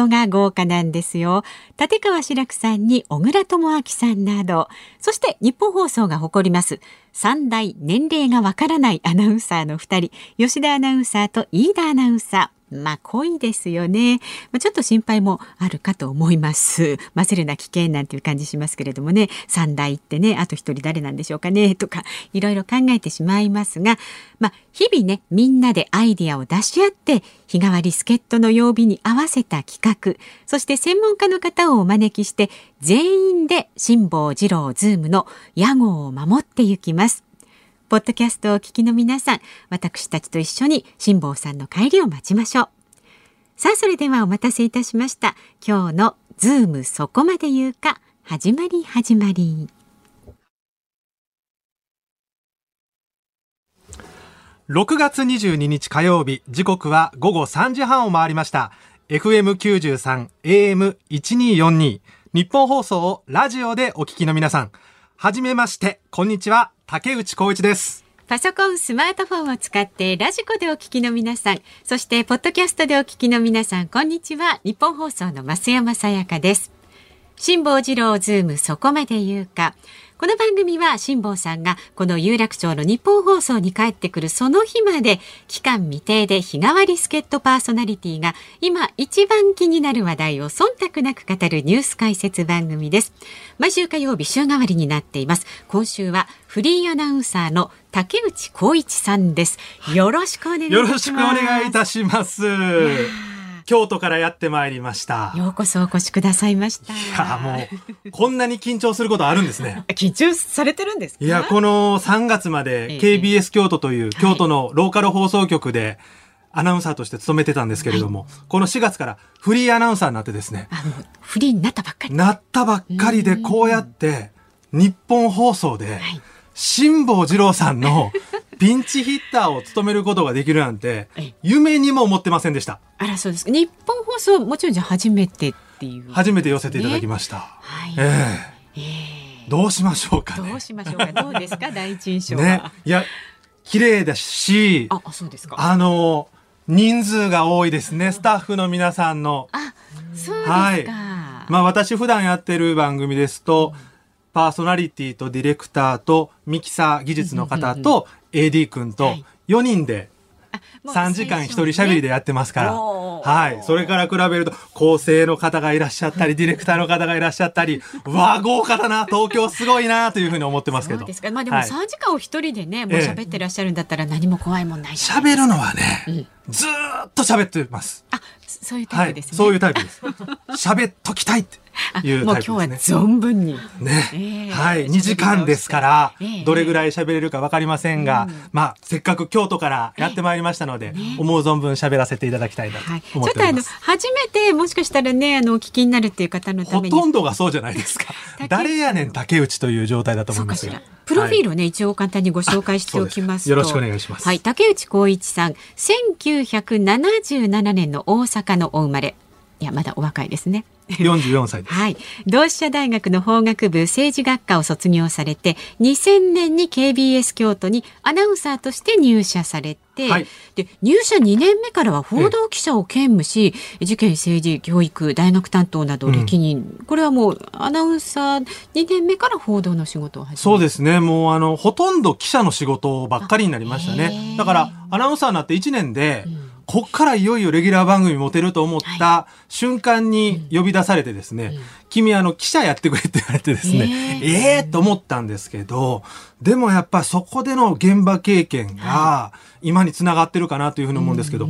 トが豪華なんですよ。立川志らくさんに小倉智昭さんなど。そして日本放送が誇ります。三大年齢がわからないアナウンサーの2人。吉田アナウンサーと飯田アナウンサー。まあ濃いですよね、まあ、ちょっと心配もあるかと思います。混ぜるな危険なんていう感じしますけれどもね。三代ってねあと一人誰なんでしょうかね。とかいろいろ考えてしまいますが。まあ日々ねみんなでアイディアを出し合って日替わり助っ人の曜日に合わせた企画。そして専門家の方をお招きして全員で辛坊治郎ズームの屋号を守っていきます。ポッドキャストをお聞きの皆さん、私たちと一緒に辛坊さんの帰りを待ちましょう。さあ、それではお待たせいたしました。今日のズームそこまで言うか、始まり始まり。6月22日火曜日、時刻は午後3時半を回りました。FM93、AM1242、ニッポン放送をラジオでお聞きの皆さん。はじめまして、こんにちは、竹内光一です。パソコン、スマートフォンを使ってラジコでお聞きの皆さん、そしてポッドキャストでお聞きの皆さん、こんにちは。ニッポン放送の増山さやかです。辛坊治郎ズームそこまで言うか。この番組は辛坊さんがこの有楽町のニッポン放送に帰ってくるその日まで期間未定で日替わり助っ人パーソナリティが今一番気になる話題を忖度なく語るニュース解説番組です。毎週火曜日週替わりになっています。今週はフリーアナウンサーの竹内光一さんです。よろしくお願いします。よろしくお願いいたします。京都からやってまいりました。ようこそお越しくださいました。いや、もう、こんなに緊張することあるんですね。緊張されてるんですいや、この3月まで KBS 京都という京都のローカル放送局で、アナウンサーとして勤めてたんですけれども、はい、この4月からフリーアナウンサーになってですね。フリーになったばっかりなったばっかりで、こうやって、日本放送で、辛坊治郎さんの ピンチヒッターを務めることができるなんて、夢にも思ってませんでした。あら、そうです日本放送、もちろんじゃ初めてっていう。初めて寄せていただきました。ね、はい。えー、えー、どうしましょうか、ね、どうしましょうか。どうですか、第一印象は。ね。いや、綺麗だし、あ、そうですか。あの、人数が多いですね、スタッフの皆さんの。あ、そうですか。はい。まあ私普段やってる番組ですと、うんパーソナリティとディレクターとミキサー技術の方と AD 君と4人で3時間一人喋りでやってますから。はい。それから比べると、構成の方がいらっしゃったり、ディレクターの方がいらっしゃったり、わあ、豪華だな、東京すごいな、というふうに思ってますけど。そうですか。まあでも3時間を一人でね、もう喋ってらっしゃるんだったら何も怖いもんない喋るのはね、うん、ずっと喋ってます。あ、そういうタイプですね。はい、そういうタイプです。喋っときたいって。いうタイプですね。もう今日は存分に。ね。えー、はい。2時間ですから、どれぐらい喋れるかわかりませんが、まあ、せっかく京都からやってまいりましたので、思う存分喋らせていただきたいなと思っております。ちょっとあの、初めてもしかしたらね、あの、お聞きになるっていう方のために。ほとんどがそうじゃないですか。誰やねん竹内という状態だと思いますが。プロフィールをね、一応簡単にご紹介しておきますよろしくお願いします。はい。竹内光一さん、1977年の大阪のお生まれ。いや、まだお若いですね。44歳はい。同志社大学の法学部政治学科を卒業されて、2000年に KBS 京都にアナウンサーとして入社されて、はい、で入社2年目からは報道記者を兼務し、事件、政治、教育、大学担当など歴任、うん、これはもうアナウンサー2年目から報道の仕事を始めそうですね。もうあの、ほとんど記者の仕事ばっかりになりましたね。だから、アナウンサーになって1年で、うんこっからいよいよレギュラー番組持てると思った瞬間に呼び出されてですね、はいうん、君あの記者やってくれって言われてですね、え。ー、えー、と思ったんですけど、でもやっぱそこでの現場経験が今につながってるかなというふうに思うんですけど、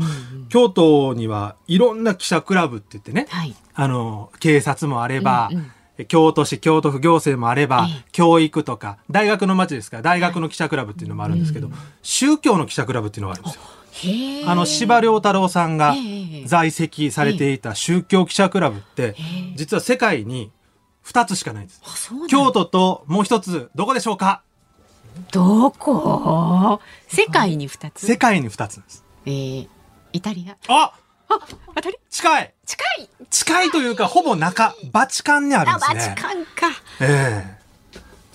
京都にはいろんな記者クラブって言ってね、はい、あの、警察もあれば、うんうん。京都市、京都府行政もあれば、教育とか、大学の街ですから、大学の記者クラブっていうのもあるんですけど、宗教の記者クラブっていうのがあるんですよ。あの司馬太郎さんが在籍されていた宗教記者クラブって実は世界に2つしかないんです。京都ともう一つどこでしょうか？どこ？世界に2つ？世界に2つです、えー、イタリア？あ！あ、当たり？近い！近い！近いというか、ほぼ中、バチカンにあるんあ、ですバチね。カンか。え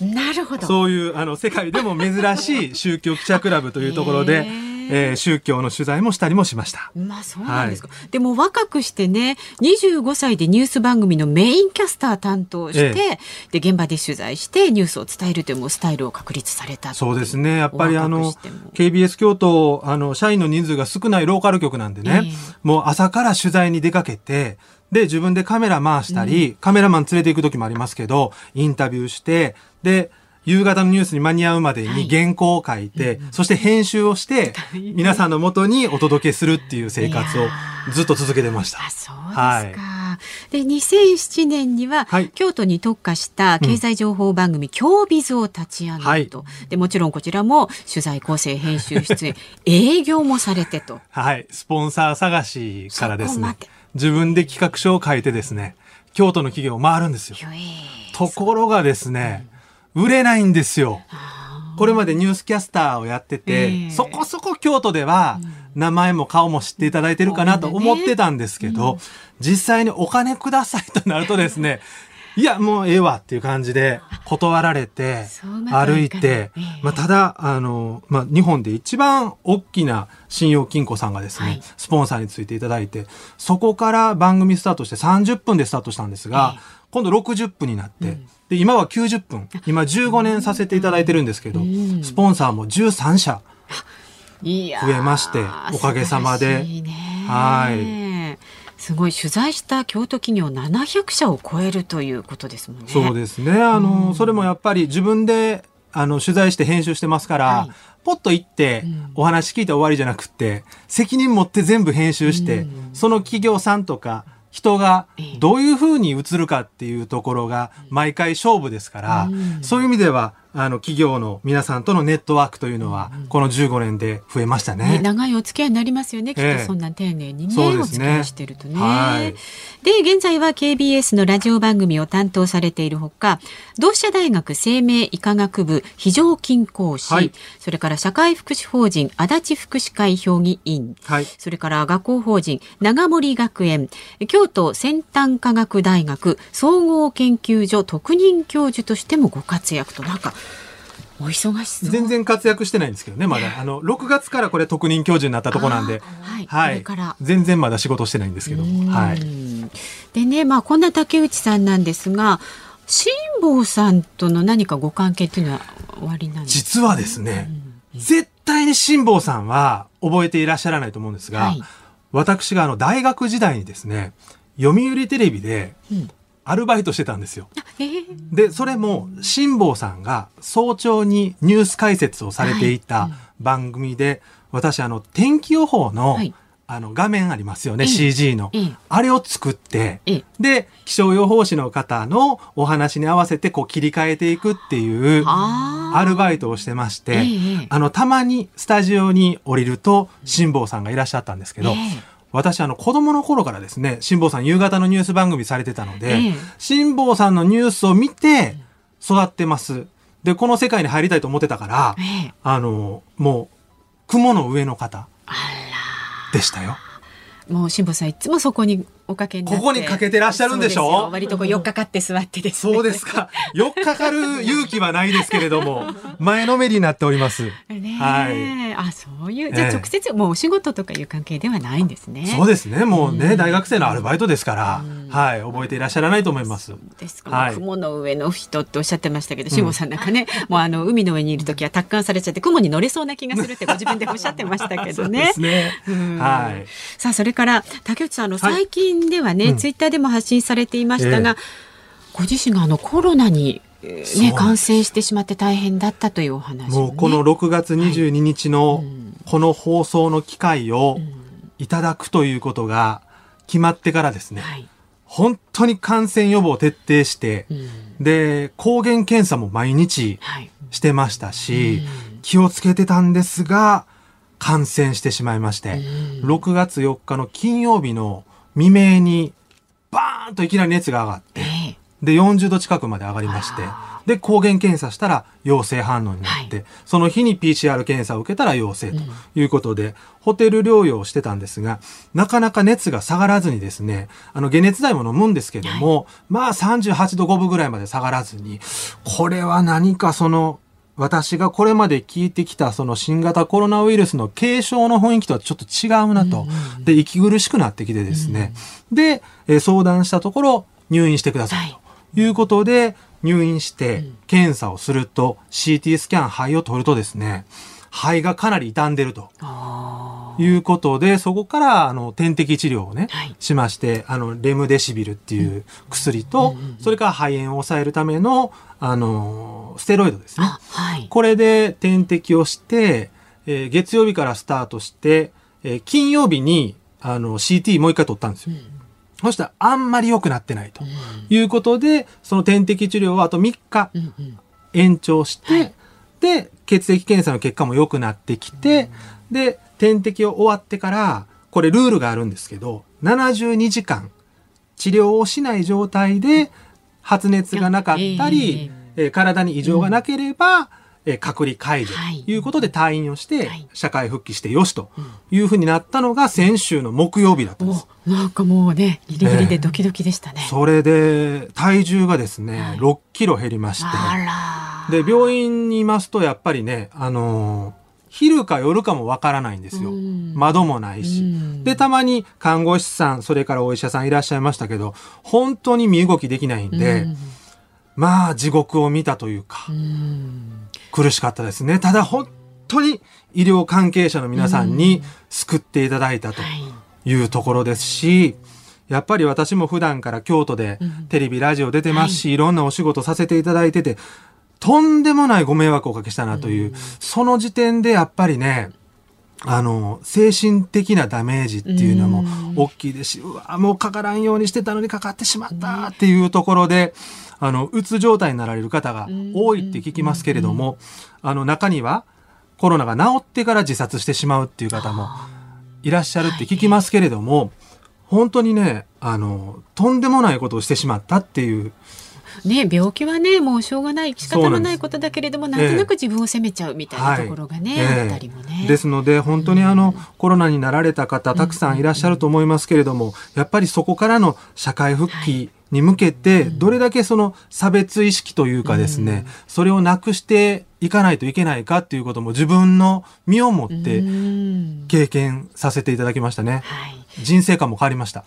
え。なるほど。そういう、あの、世界でも珍しい宗教記者クラブというところで、へええー宗教の取材もしたりもしました。まあそうなんですか、でも若くしてね25歳でニュース番組のメインキャスター担当して、えで現場で取材してニュースを伝えるというスタイルを確立されたそうですね。やっぱりあの KBS 京都、あの、社員の人数が少ないローカル局なんでね、ええ。もう朝から取材に出かけて、で、自分でカメラ回したり、カメラマン連れて行く時もありますけど、インタビューして、で、夕方のニュースに間に合うまでに原稿を書いて、そして編集をして、皆さんの元にお届けするっていう生活をずっと続けてました。あそうですか、で2007年には、はい。京都に特化した経済情報番組「京ビズ」を立ち上げると、でもちろんこちらも取材構成編集出演 営業もされてと。はい。スポンサー探しからですね。自分で企画書を書いてですね、京都の企業を回るんですよ。ところがですね、売れないんですよ。これまでニュースキャスターをやってて、ええ。そこそこ京都では名前も顔も知っていただいてるかなと思ってたんですけど、実際にお金くださいとなるとですね、いや、もうええわっていう感じで断られて歩いてええ、まあ、ただ、あの、まあ、日本で一番大きな信用金庫さんがですね、はい。スポンサーについていただいて、そこから番組スタートして30分でスタートしたんですが、ええ。今度60分になって、で、今は90分。今15年させていただいてるんですけど、んスポンサーも13社。増えましておかげさまでいねはいすごい取材した京都企業700社を超えるということですもんね。そうですね。あの、それもやっぱり自分で、あの、取材して編集してますから、はいポッと行って、お話聞いて終わりじゃなくって、責任持って全部編集して、その企業さんとか、人がええ。どういう風に映るかっていうところが毎回勝負ですから、そういう意味では、あの、企業の皆さんとのネットワークというのは、この15年で増えましたね、ね。長いお付き合いになりますよね、きっええとそんな丁寧にねそうですねお付き合いしてるとね。はいで現在は KBS のラジオ番組を担当されているほか同志社大学生命医科学部非常勤講師、はいそれから社会福祉法人足立福祉会評議員はい。それから学校法人長森学園京都先端科学大学総合研究所特任教授としてもご活躍となんかお忙しそう。全然活躍してないんですけどね、まだ。あの、6月からこれ特任教授になったとこなんで、はい、はい。全然まだ仕事してないんですけど。も、はい。うんでね、まあ、こんな竹内さんなんですが辛坊さんとの何かご関係っていうのは終わりなんですか？実はですね、絶対に辛坊さんは覚えていらっしゃらないと思うんですが、はい。私があの大学時代にですね、読売テレビでうんアルバイトしてたんですよ。え。ーで、それも辛坊さんが早朝にニュース解説をされていた番組で、私あの天気予報の、はい。あの画面ありますよね、ええ。CG の、ええ。あれを作って、ええ。で、気象予報士の方のお話に合わせてこう切り替えていくっていうアルバイトをしてまして、ええ。あの、たまにスタジオに降りると辛坊さんがいらっしゃったんですけど、ええ私あの子供の頃からですね、辛坊さん夕方のニュース番組されてたので、ええ辛坊さんのニュースを見て育ってます。で、この世界に入りたいと思ってたから、ええあの、もう、雲の上の方あでしたよ。らもう辛坊さんいつもそこにおかけにここにかけてらっしゃるんでしょ？そう割とこう寄っかかって座ってですねそうですか。よっかかる勇気はないですけれども、前のめりになっております。ねえはい。あそういうじゃあええ直接もうお仕事とかいう関係ではないんですねそうですね。もうね、大学生のアルバイトですから、はい、覚えていらっしゃらないと思います。ですか、はい雲の上の人っておっしゃってましたけど、辛坊さんなんかね、もうあの海の上にいる時は達観されちゃって雲に乗れそうな気がするってご自分でおっしゃってましたけどね。そうですね。うんはい。さあそれから竹内さんあのはい最近ではね、うん。ツイッターでも発信されていましたが、ええ。ご自身があのコロナに、えーね、感染してしまって大変だったというお話を、ね、もうこの6月22日のこの放送の機会をいただくということが決まってからですね、はい、本当に感染予防を徹底してう、ん。で、抗原検査も毎日はい、してましたし、気をつけてたんですが、感染してしまいまして、6月4日の金曜日の未明に、バーンといきなり熱が上がって、ええ。で、40度近くまで上がりまして、で、抗原検査したら陽性反応になって、はい。その日に PCR 検査を受けたら陽性ということで、ホテル療養をしてたんですが、なかなか熱が下がらずにですね、あの、解熱剤も飲むんですけども、まあ38度5分ぐらいまで下がらずに、これは何かその、私がこれまで聞いてきたその新型コロナウイルスの軽症の雰囲気とはちょっと違うなと。で、息苦しくなってきてですね。で、えー相談したところ入院してくださいはということで、入院して検査をすると CT スキャン肺を取るとですね、肺がかなり傷んでると。あいうことで、そこからあの点滴治療をね、はい。しまして、あのレムデシビルっていう薬と、それから肺炎を抑えるためのあのステロイドですね。あはい。これで点滴をして、えー月曜日からスタートして、えー金曜日にあの CT もう一回取ったんですよ。そしたらあんまり良くなってないと。いうことで、その点滴治療はあと3日うんうん。延長して、はい。で、血液検査の結果も良くなってきて、で、点滴を終わってから、これルールがあるんですけど、72時間治療をしない状態で発熱がなかったり、えー体に異常がなければ、えー隔離解除はい。ということで退院をしてはい。社会復帰してよしというふうになったのが先週の木曜日だったんです。おなんかもうねギリギリでドキドキでしたね、それで体重がですね、はい。6キロ減りまして、あらで、病院にいますと、やっぱりね、あのー昼か夜かもわからないんですよ。うん。窓もないし。うん。で、たまに看護師さん、それからお医者さんいらっしゃいましたけど、本当に身動きできないんで、うん。まあ地獄を見たというかう、ん。苦しかったですね。ただ本当に医療関係者の皆さんに救っていただいたとはい。いうところですし、やっぱり私も普段から京都でうん。テレビ、ラジオ出てますし、いろんなお仕事させていただいてて、とんでもないご迷惑をおかけしたなという、その時点でやっぱりね、あの、精神的なダメージっていうのもうん。大きいですし、うわ、もうかからんようにしてたのにかかってしまったっていうところで、あの、うつ状態になられる方が多いって聞きますけれども、あの、中にはコロナが治ってから自殺してしまうっていう方もいらっしゃるって聞きますけれども、本当にね、あの、とんでもないことをしてしまったっていう、ね病気はねもうしょうがない仕方のないことだけれどもなんとなく自分を責めちゃうみたいなところがね、はいええ。あったりもね。ですので、本当にあの、コロナになられた方、たくさんいらっしゃると思いますけれども、やっぱりそこからの社会復帰に向けて、どれだけその差別意識というかですね、それをなくしていかないといけないかっていうことも自分の身をもってうん。経験させていただきましたね。はい。人生観も変わりました。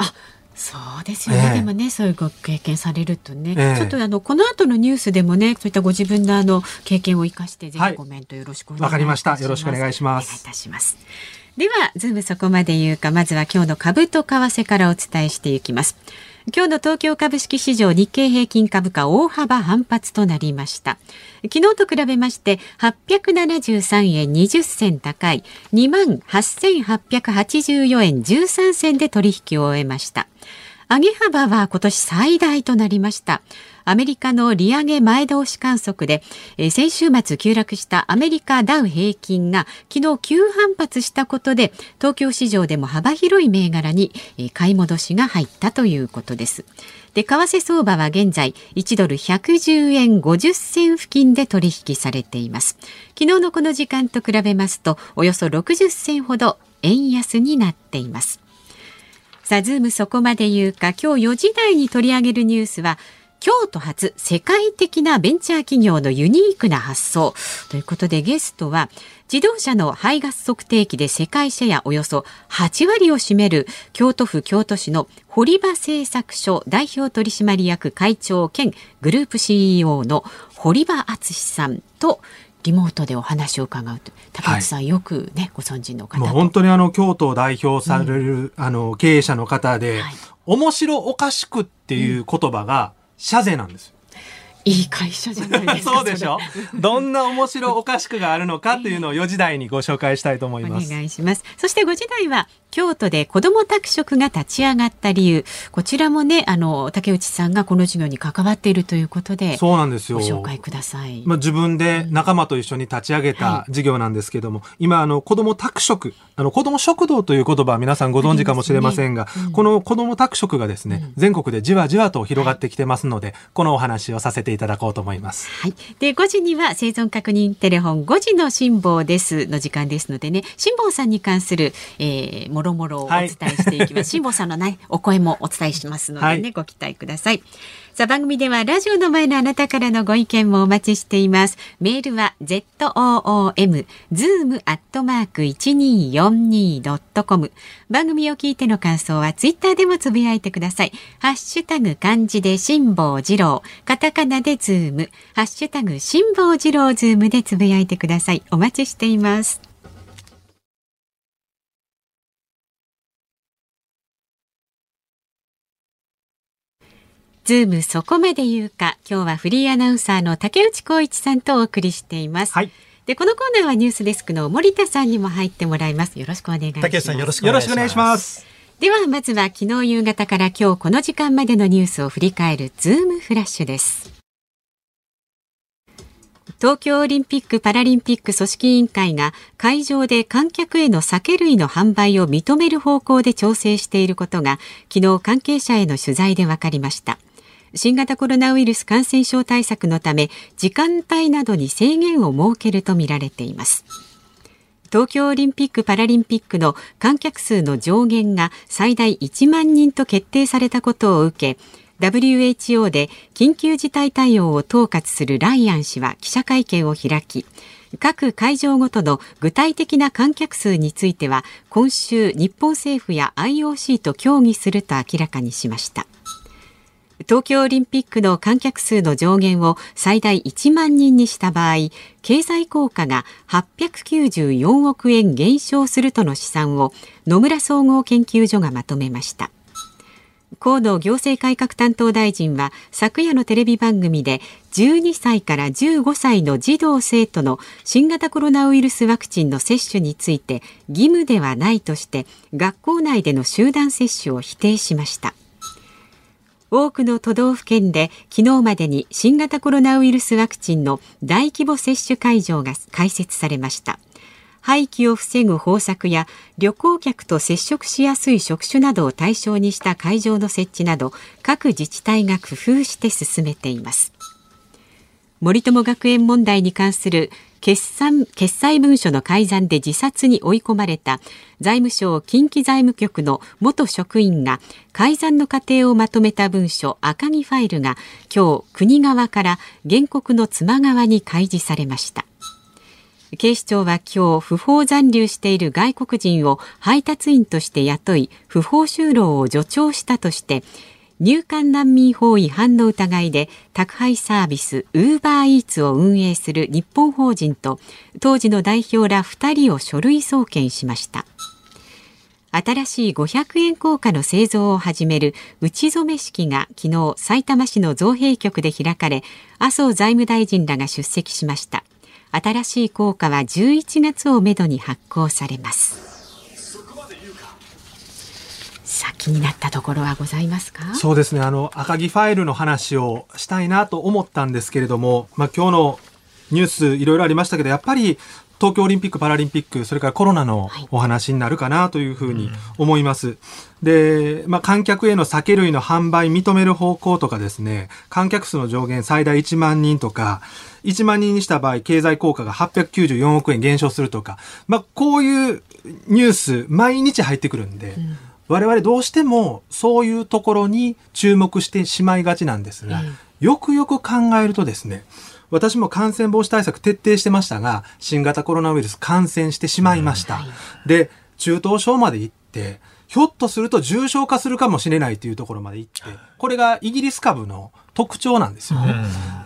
そうですよね、ええでもねそういうご経験されるとね、ええちょっとあのこの後のニュースでもねそういったご自分のあの経験を生かしてぜはいひコメントよろしくお願いします。わかりましたよろしくお願いしますお願いいたします。ではズームそこまで言うかまずは今日の株と為替からお伝えしていきます。今日の東京株式市場日経平均株価大幅反発となりました。昨日と比べまして873円20銭高い28,884円13銭で取引を終えました。上げ幅は今年最大となりました。アメリカの利上げ前倒し観測で、えー先週末急落したアメリカダウ平均が昨日急反発したことで、東京市場でも幅広い銘柄にえー買い戻しが入ったということです。で、為替相場は現在1ドル110円50銭付近で取引されています。昨日のこの時間と比べますと、およそ60銭ほど円安になっています。さあ、ズームそこまで言うか、今日4時台に取り上げるニュースは、京都発世界的なベンチャー企業のユニークな発想。ということでゲストは自動車の排ガス測定器で世界シェアおよそ8割を占める京都府京都市の堀場製作所代表取締役会長兼グループ CEO の堀場敦さんとリモートでお話を伺うと。高橋さん、よくねご存知の方と。もう本当にあの京都を代表される、あの経営者の方で、はい。面白おかしくっていう言葉が社税なんですよ。いい会社じゃないですか そうでしょ？どんな面白おかしくがあるのかというのを4時台にご紹介したいと思いおます。願いします。そして5時台は京都で子ども宅食が立ち上がった理由。こちらもねあの竹内さんがこの授業に関わっているということでそうなんですよ。ご紹介ください、まあ、自分で仲間と一緒に立ち上げた事業なんですけども、はい、今あの子ども宅食あの子ども食堂という言葉は皆さんご存知かもしれませんが、ねうん、この子ども宅食がですね、うん、全国でじわじわと広がってきてますので、はい、このお話をさせていただこうと思います。はい、で5時には生存確認テレフォン5時の辛抱ですの時間ですのでね辛抱さんに関する、えー、もろもろをお伝えしていきます。はい、辛坊さんのねお声もお伝えしますのでね、はい、ご期待ください。さあ番組ではラジオの前のあなたからのご意見もお待ちしています。メールは z o o m zoom アットマーク一二四二ドットコム。番組を聞いての感想はツイッターでもつぶやいてください。ハッシュタグ漢字で辛坊治郎、カタカナでズーム、ハッシュタグ辛坊治郎ズームでつぶやいてください。お待ちしています。ズームそこまで言うか今日はフリーアナウンサーの竹内光一さんとお送りしています、はい、でこのコーナーはニュースデスクの森田さんにも入ってもらいます。よろしくお願いします。竹内さんよろしくお願いします。ではまずは昨日夕方から今日この時間までのニュースを振り返るズームフラッシュです。東京オリンピック・パラリンピック組織委員会が会場で観客への酒類の販売を認める方向で調整していることが昨日関係者への取材で分かりました新型コロナウイルス感染症対策のため時間帯などに制限を設けるとみられています。東京オリンピック・パラリンピックの観客数の上限が最大1万人と決定されたことを受け WHO で緊急事態対応を統括するライアン氏は記者会見を開き各会場ごとの具体的な観客数については今週日本政府や IOC と協議すると明らかにしました。東京オリンピックの観客数の上限を最大1万人にした場合経済効果が894億円減少するとの試算を野村総合研究所がまとめました。河野行政改革担当大臣は昨夜のテレビ番組で12歳から15歳の児童生徒の新型コロナウイルスワクチンの接種について義務ではないとして学校内での集団接種を否定しました。多くの都道府県で昨日までに新型コロナウイルスワクチンの大規模接種会場が開設されました。廃棄を防ぐ方策や旅行客と接触しやすい職種などを対象にした会場の設置など各自治体が工夫して進めています。森友学園問題に関する決算決裁文書の改ざんで自殺に追い込まれた財務省近畿財務局の元職員が改ざんの過程をまとめた文書赤木ファイルが今日国側から原告の妻側に開示されました。警視庁は今日不法残留している外国人を配達員として雇い不法就労を助長したとして入管難民法違反の疑いで宅配サービスウーバーイーツを運営する日本法人と当時の代表ら2人を書類送検しました。新しい500円硬貨の製造を始める打ち初め式が昨日埼玉市の造幣局で開かれ麻生財務大臣らが出席しました。新しい硬貨は11月をめどに発行されます。さあ気になったところはございますか？そうですね。あの赤木ファイルの話をしたいなと思ったんですけれども、まあ、今日のニュースいろいろありましたけどやっぱり東京オリンピック・パラリンピック、それからコロナのお話になるかなというふうに思います。で、まあ、観客への酒類の販売認める方向とかですね、観客数の上限最大1万人とか、1万人にした場合、経済効果が894億円減少するとか、まあ、こういうニュース、毎日入ってくるんで、うん。我々どうしてもそういうところに注目してしまいがちなんですが、よくよく考えるとですね、私も感染防止対策徹底してましたが、新型コロナウイルス感染してしまいました。で、中等症まで行って、ひょっとすると重症化するかもしれないというところまで行って、これがイギリス株の特徴なんですよね。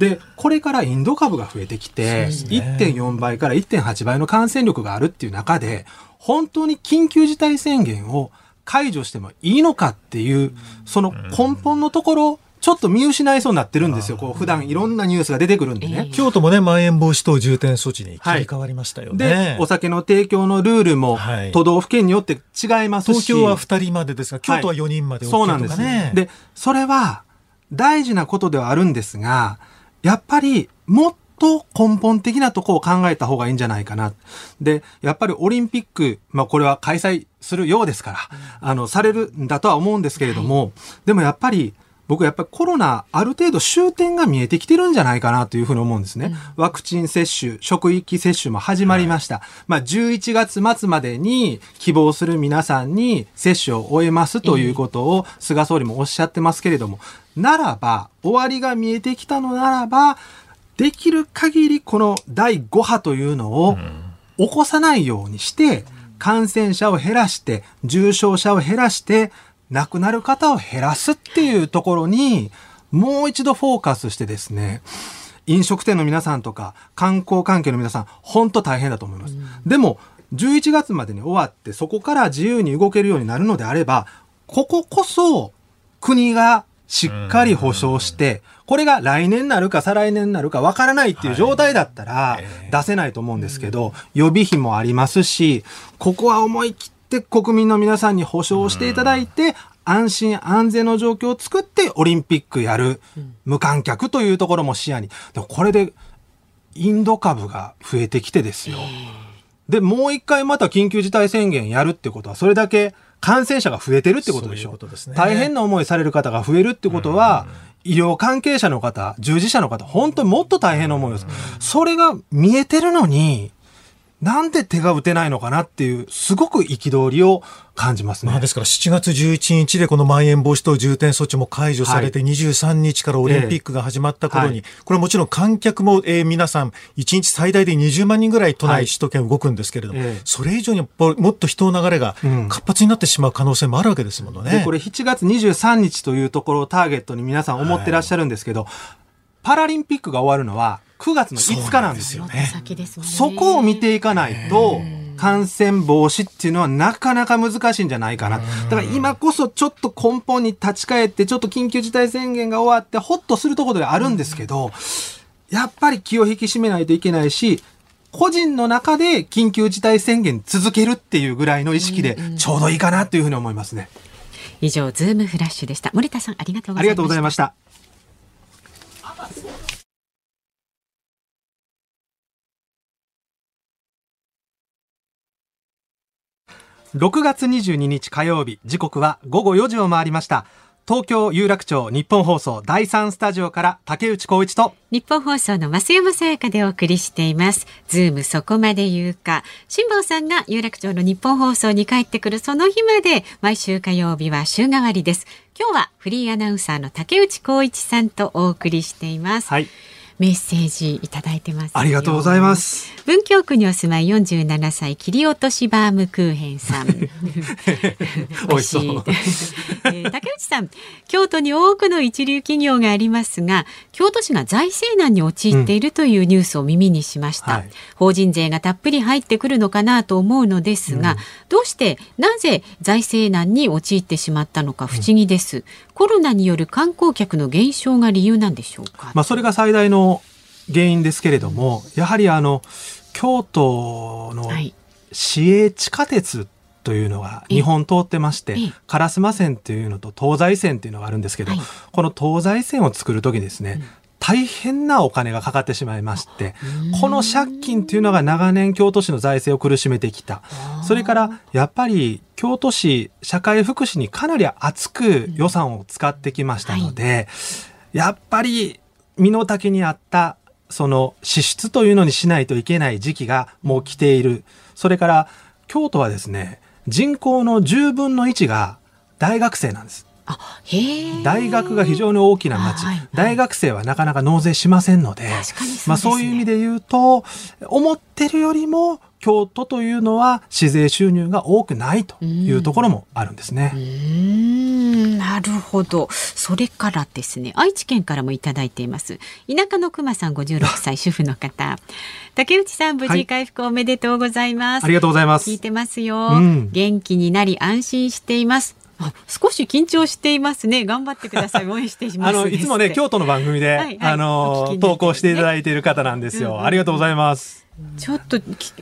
で、これからインド株が増えてきて、1.4倍から1.8倍の感染力があるっていう中で、本当に緊急事態宣言を解除してもいいのかっていう、その根本のところちょっと見失いそうになってるんですよ。こう普段いろんなニュースが出てくるんでね。京都もね、まん延防止等重点措置に切り替わりましたよね。で、お酒の提供のルールも都道府県によって違いますし、東京は2人までですが、京都は4人まで、ね、そうなんですね。で、それは大事なことではあるんですが、やっぱりもっと根本的なとこを考えた方がいいんじゃないかな。で、やっぱりオリンピック、まあこれは開催するようですから、あの、されるんだとは思うんですけれども、はい、でもやっぱり僕やっぱりコロナある程度終点が見えてきてるんじゃないかなというふうに思うんですね。うん、ワクチン接種、職域接種も始まりました。はい、まあ11月末までに希望する皆さんに接種を終えますということを菅総理もおっしゃってますけれども、ならば、終わりが見えてきたのならば、できる限りこの第5波というのを起こさないようにして、感染者を減らして、重症者を減らして、亡くなる方を減らすっていうところに、もう一度フォーカスしてですね、飲食店の皆さんとか観光関係の皆さん、本当大変だと思います。うん、でも、11月までに終わって、そこから自由に動けるようになるのであれば、こここそ国がしっかり保証して、これが来年になるか再来年になるかわからないっていう状態だったら出せないと思うんですけど、予備費もありますし、ここは思い切って国民の皆さんに保証していただいて、安心安全の状況を作ってオリンピックやる、無観客というところも視野に。でもこれでインド株が増えてきてですよ。で、もう一回また緊急事態宣言やるってことは、それだけ感染者が増えてるってことでしょ。ううね、大変な思いされる方が増えるってことは、医療関係者の方、従事者の方、本当にもっと大変な思いです。それが見えてるのに、なんで手が打てないのかなっていう、すごく憤りを感じますね。まあ、ですから7月11日でこのまん延防止等重点措置も解除されて、23日からオリンピックが始まった頃に、これはもちろん観客も、えー、皆さん、1日最大で20万人ぐらい都内、首都圏動くんですけれども、それ以上にもっと人の流れが活発になってしまう可能性もあるわけですものね。これ7月23日というところをターゲットに皆さん思ってらっしゃるんですけど、パラリンピックが終わるのは、9月の5日なんですよね。そこを見ていかないと、感染防止っていうのはなかなか難しいんじゃないかな。だから今こそちょっと根本に立ち返って、ちょっと緊急事態宣言が終わってほっとするところであるんですけど、やっぱり気を引き締めないといけないし、個人の中で緊急事態宣言続けるっていうぐらいの意識でちょうどいいかなというふうに思いますね。以上、ズームフラッシュでした。森田さん、ありがとうございました。ありがとうございました。6月22日火曜日、時刻は午後4時を回りました。東京有楽町日本放送第3スタジオから竹内光一と日本放送の増山さやかでお送りしています。ズームそこまで言うか。辛坊さんが有楽町の日本放送に帰ってくるその日まで毎週火曜日は週替わりです。今日はフリーアナウンサーの竹内光一さんとお送りしています。はい。メッセージいただいてますありがとうございます。文京区にお住まい47歳切り落としバームクーヘンさん。美味しそう、えー、竹内さん京都に多くの一流企業がありますが京都市が財政難に陥っているというニュースを耳にしました、うんはい、法人税がたっぷり入ってくるのかなと思うのですが、うん、どうしてなぜ財政難に陥ってしまったのか不思議です、うん、コロナによる観光客の減少が理由なんでしょうか。まあそれが最大の原因ですけれども、やはりあの京都の市営地下鉄というのが2本通ってまして、烏丸線というのと東西線というのがあるんですけど、この東西線を作る時ですね、大変なお金がかかってしまいまして、この借金というのが長年京都市の財政を苦しめてきた。それからやっぱり京都市社会福祉にかなり厚く予算を使ってきましたので、やっぱり身の丈に合ったその支出というのにしないといけない時期がもう来ている。それから京都はですね、人口の10分の1が大学生なんです。大学が非常に大きな町、はいはい、大学生はなかなか納税しませんので、ね、まあ、そういう意味で言うと思ってるよりも京都というのは市税収入が多くないというところもあるんですね。なるほど。それからですね、愛知県からもいただいています。田舎の熊さん56歳 主婦の方。竹内さん無事回復おめでとうございます。はい、ありがとうございます。聞いてますよ、うん、元気になり安心しています。少し緊張していますね。頑張ってください。応援しています。あの、いつもね、京都の番組で、はいはい、あの、投稿していただいている方なんですよ。うんうん、ありがとうございます。ちょっと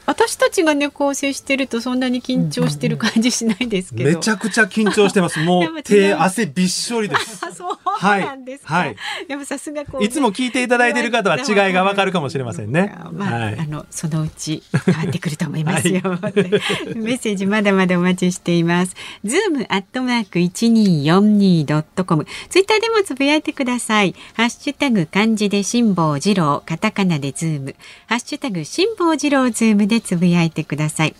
私たちがね構成してるとそんなに緊張してる感じしないですけど、めちゃくちゃ緊張してますもう 手汗びっしょりです そうなんですか、はい、でもさすがこう、ね、いつも聞いていただいている方は違いがわかるかもしれませんね、まあ、はい、あのそのうち変わってくると思いますよ、はい、メッセージまだまだお待ちしています。ズームアットマーク一二四二ドットコムツイッターでもつぶやいてください。ハッシュタグ漢字で辛坊治郎。カタカナでズーム。ハッシュタグ辛坊治郎ズームでつぶやいてください。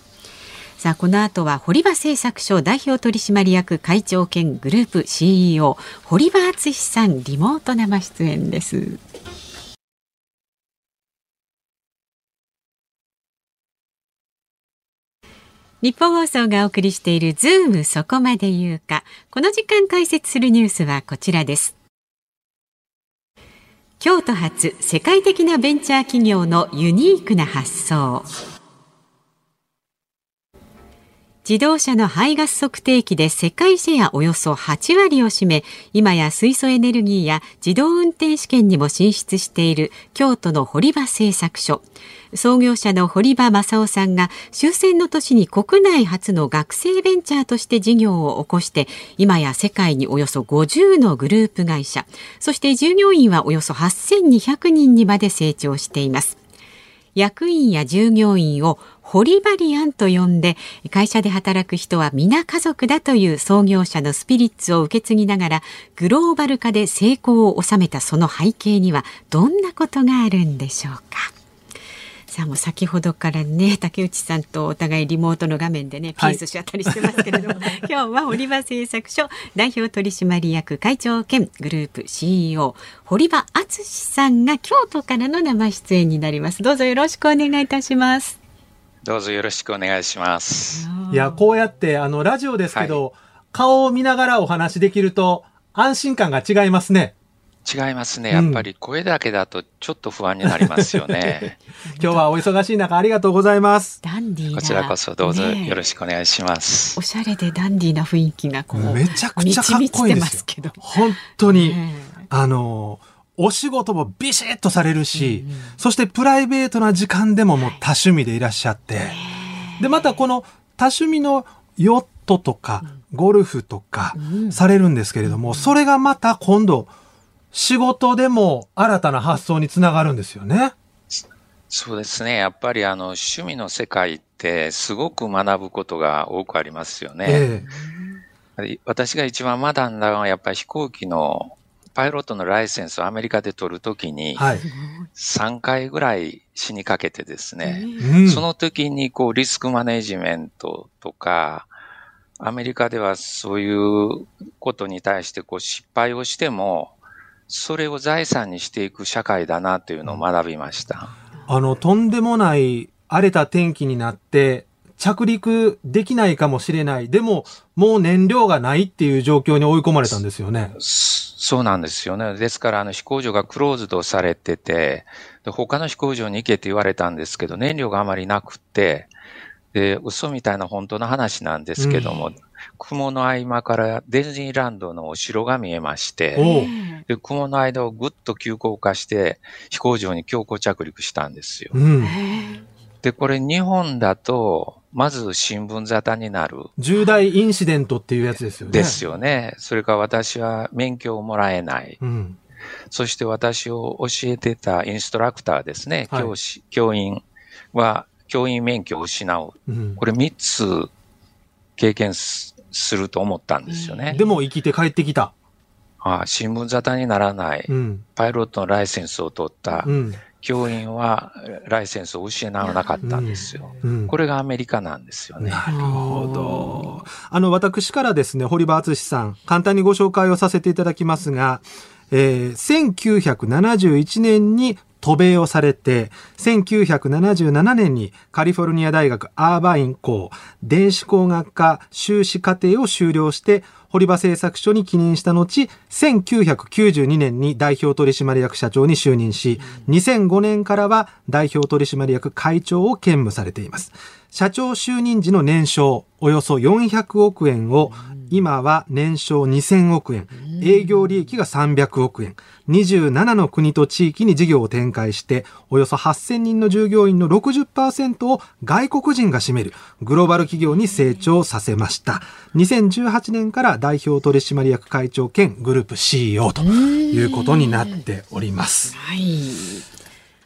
さあこの後は堀場製作所代表取締役会長兼グループ CEO 堀場厚さんリモート生出演です。ニッポン放送がお送りしているズームそこまで言うか。この時間解説するニュースはこちらです。京都発世界的なベンチャー企業のユニークな発想自動車の排ガス測定器で世界シェアおよそ8割を占め今や水素エネルギーや自動運転試験にも進出している京都の堀場製作所。創業者の堀場正夫さんが終戦の年に国内初の学生ベンチャーとして事業を起こして今や世界におよそ50のグループ会社。そして従業員はおよそ8200人にまで成長しています。役員や従業員をホリバリアンと呼んで会社で働く人は皆家族だという創業者のスピリッツを受け継ぎながらグローバル化で成功を収めたその背景にはどんなことがあるんでしょうか？さあもう先ほどからね竹内さんとお互いリモートの画面でねピースしったりしてますけれども、はい、今日は堀場製作所代表取締役会長兼グループ CEO 堀場敦さんが京都からの生出演になります。どうぞよろしくお願いいたします。どうぞよろしくお願いします。いやこうやってあのラジオですけど、はい、顔を見ながらお話できると安心感が違いますね違いますね。やっぱり声だけだとちょっと不安になりますよね。今日はお忙しい中ありがとうございます。ダンディこちらこそどうぞよろしくお願いします。おしゃれでダンディな雰囲気がこうめちゃくちゃかっこいいですよ。本当に、あのお仕事もビシッとされるし、うんうん、そしてプライベートな時間でももう多趣味でいらっしゃって、でまたこの多趣味のヨットとか、ゴルフとかされるんですけれども、それがまた今度仕事でも新たな発想につながるんですよね。そうですね。やっぱりあの趣味の世界ってすごく学ぶことが多くありますよね。ええ、私が一番学んだのはやっぱり飛行機のパイロットのライセンスをアメリカで取るときに、3回ぐらい死にかけてですね、その時にこうリスクマネジメントとか、アメリカではそういうことに対してこう失敗をしても、それを財産にしていく社会だなというのを学びました。あの、とんでもない荒れた天気になって、着陸できないかもしれない。でも、もう燃料がないっていう状況に追い込まれたんですよね。そうなんですよね。ですから、あの、飛行場がクローズドされてて、で他の飛行場に行けって言われたんですけど、燃料があまりなくて、で、嘘みたいな本当の話なんですけども、うん、雲の合間からディズニーランドのお城が見えまして、で雲の間をぐっと急降下して飛行場に強行着陸したんですよ。うん、で、これ日本だと、まず新聞沙汰になる。重大インシデントっていうやつですよね。ですよね。それから私は免許をもらえない。うん、そして私を教えてたインストラクターですね、教師、教員は教員免許を失う。うん、これ3つ経験すると思ったんですよね。でも生きて帰ってきた。ああ新聞沙汰にならない、うん、パイロットのライセンスを取った、教員はライセンスを失わなかったんですよ。うん、これがアメリカなんですよね。なるほど。あの、私からですね、堀場敦さん、簡単にご紹介をさせていただきますが、えー、1971年に渡米をされて、1977年にカリフォルニア大学アーバイン校電子工学科修士課程を修了して、堀場製作所に起任した後、1992年に代表取締役社長に就任し、2005年からは代表取締役会長を兼務されています。社長就任時の年商およそ400億円を今は年商2000億円、営業利益が300億円、27の国と地域に事業を展開して、およそ8000人の従業員の60%を外国人が占めるグローバル企業に成長させました。2018年から代表取締役会長兼グループ CEO ということになっております。はい。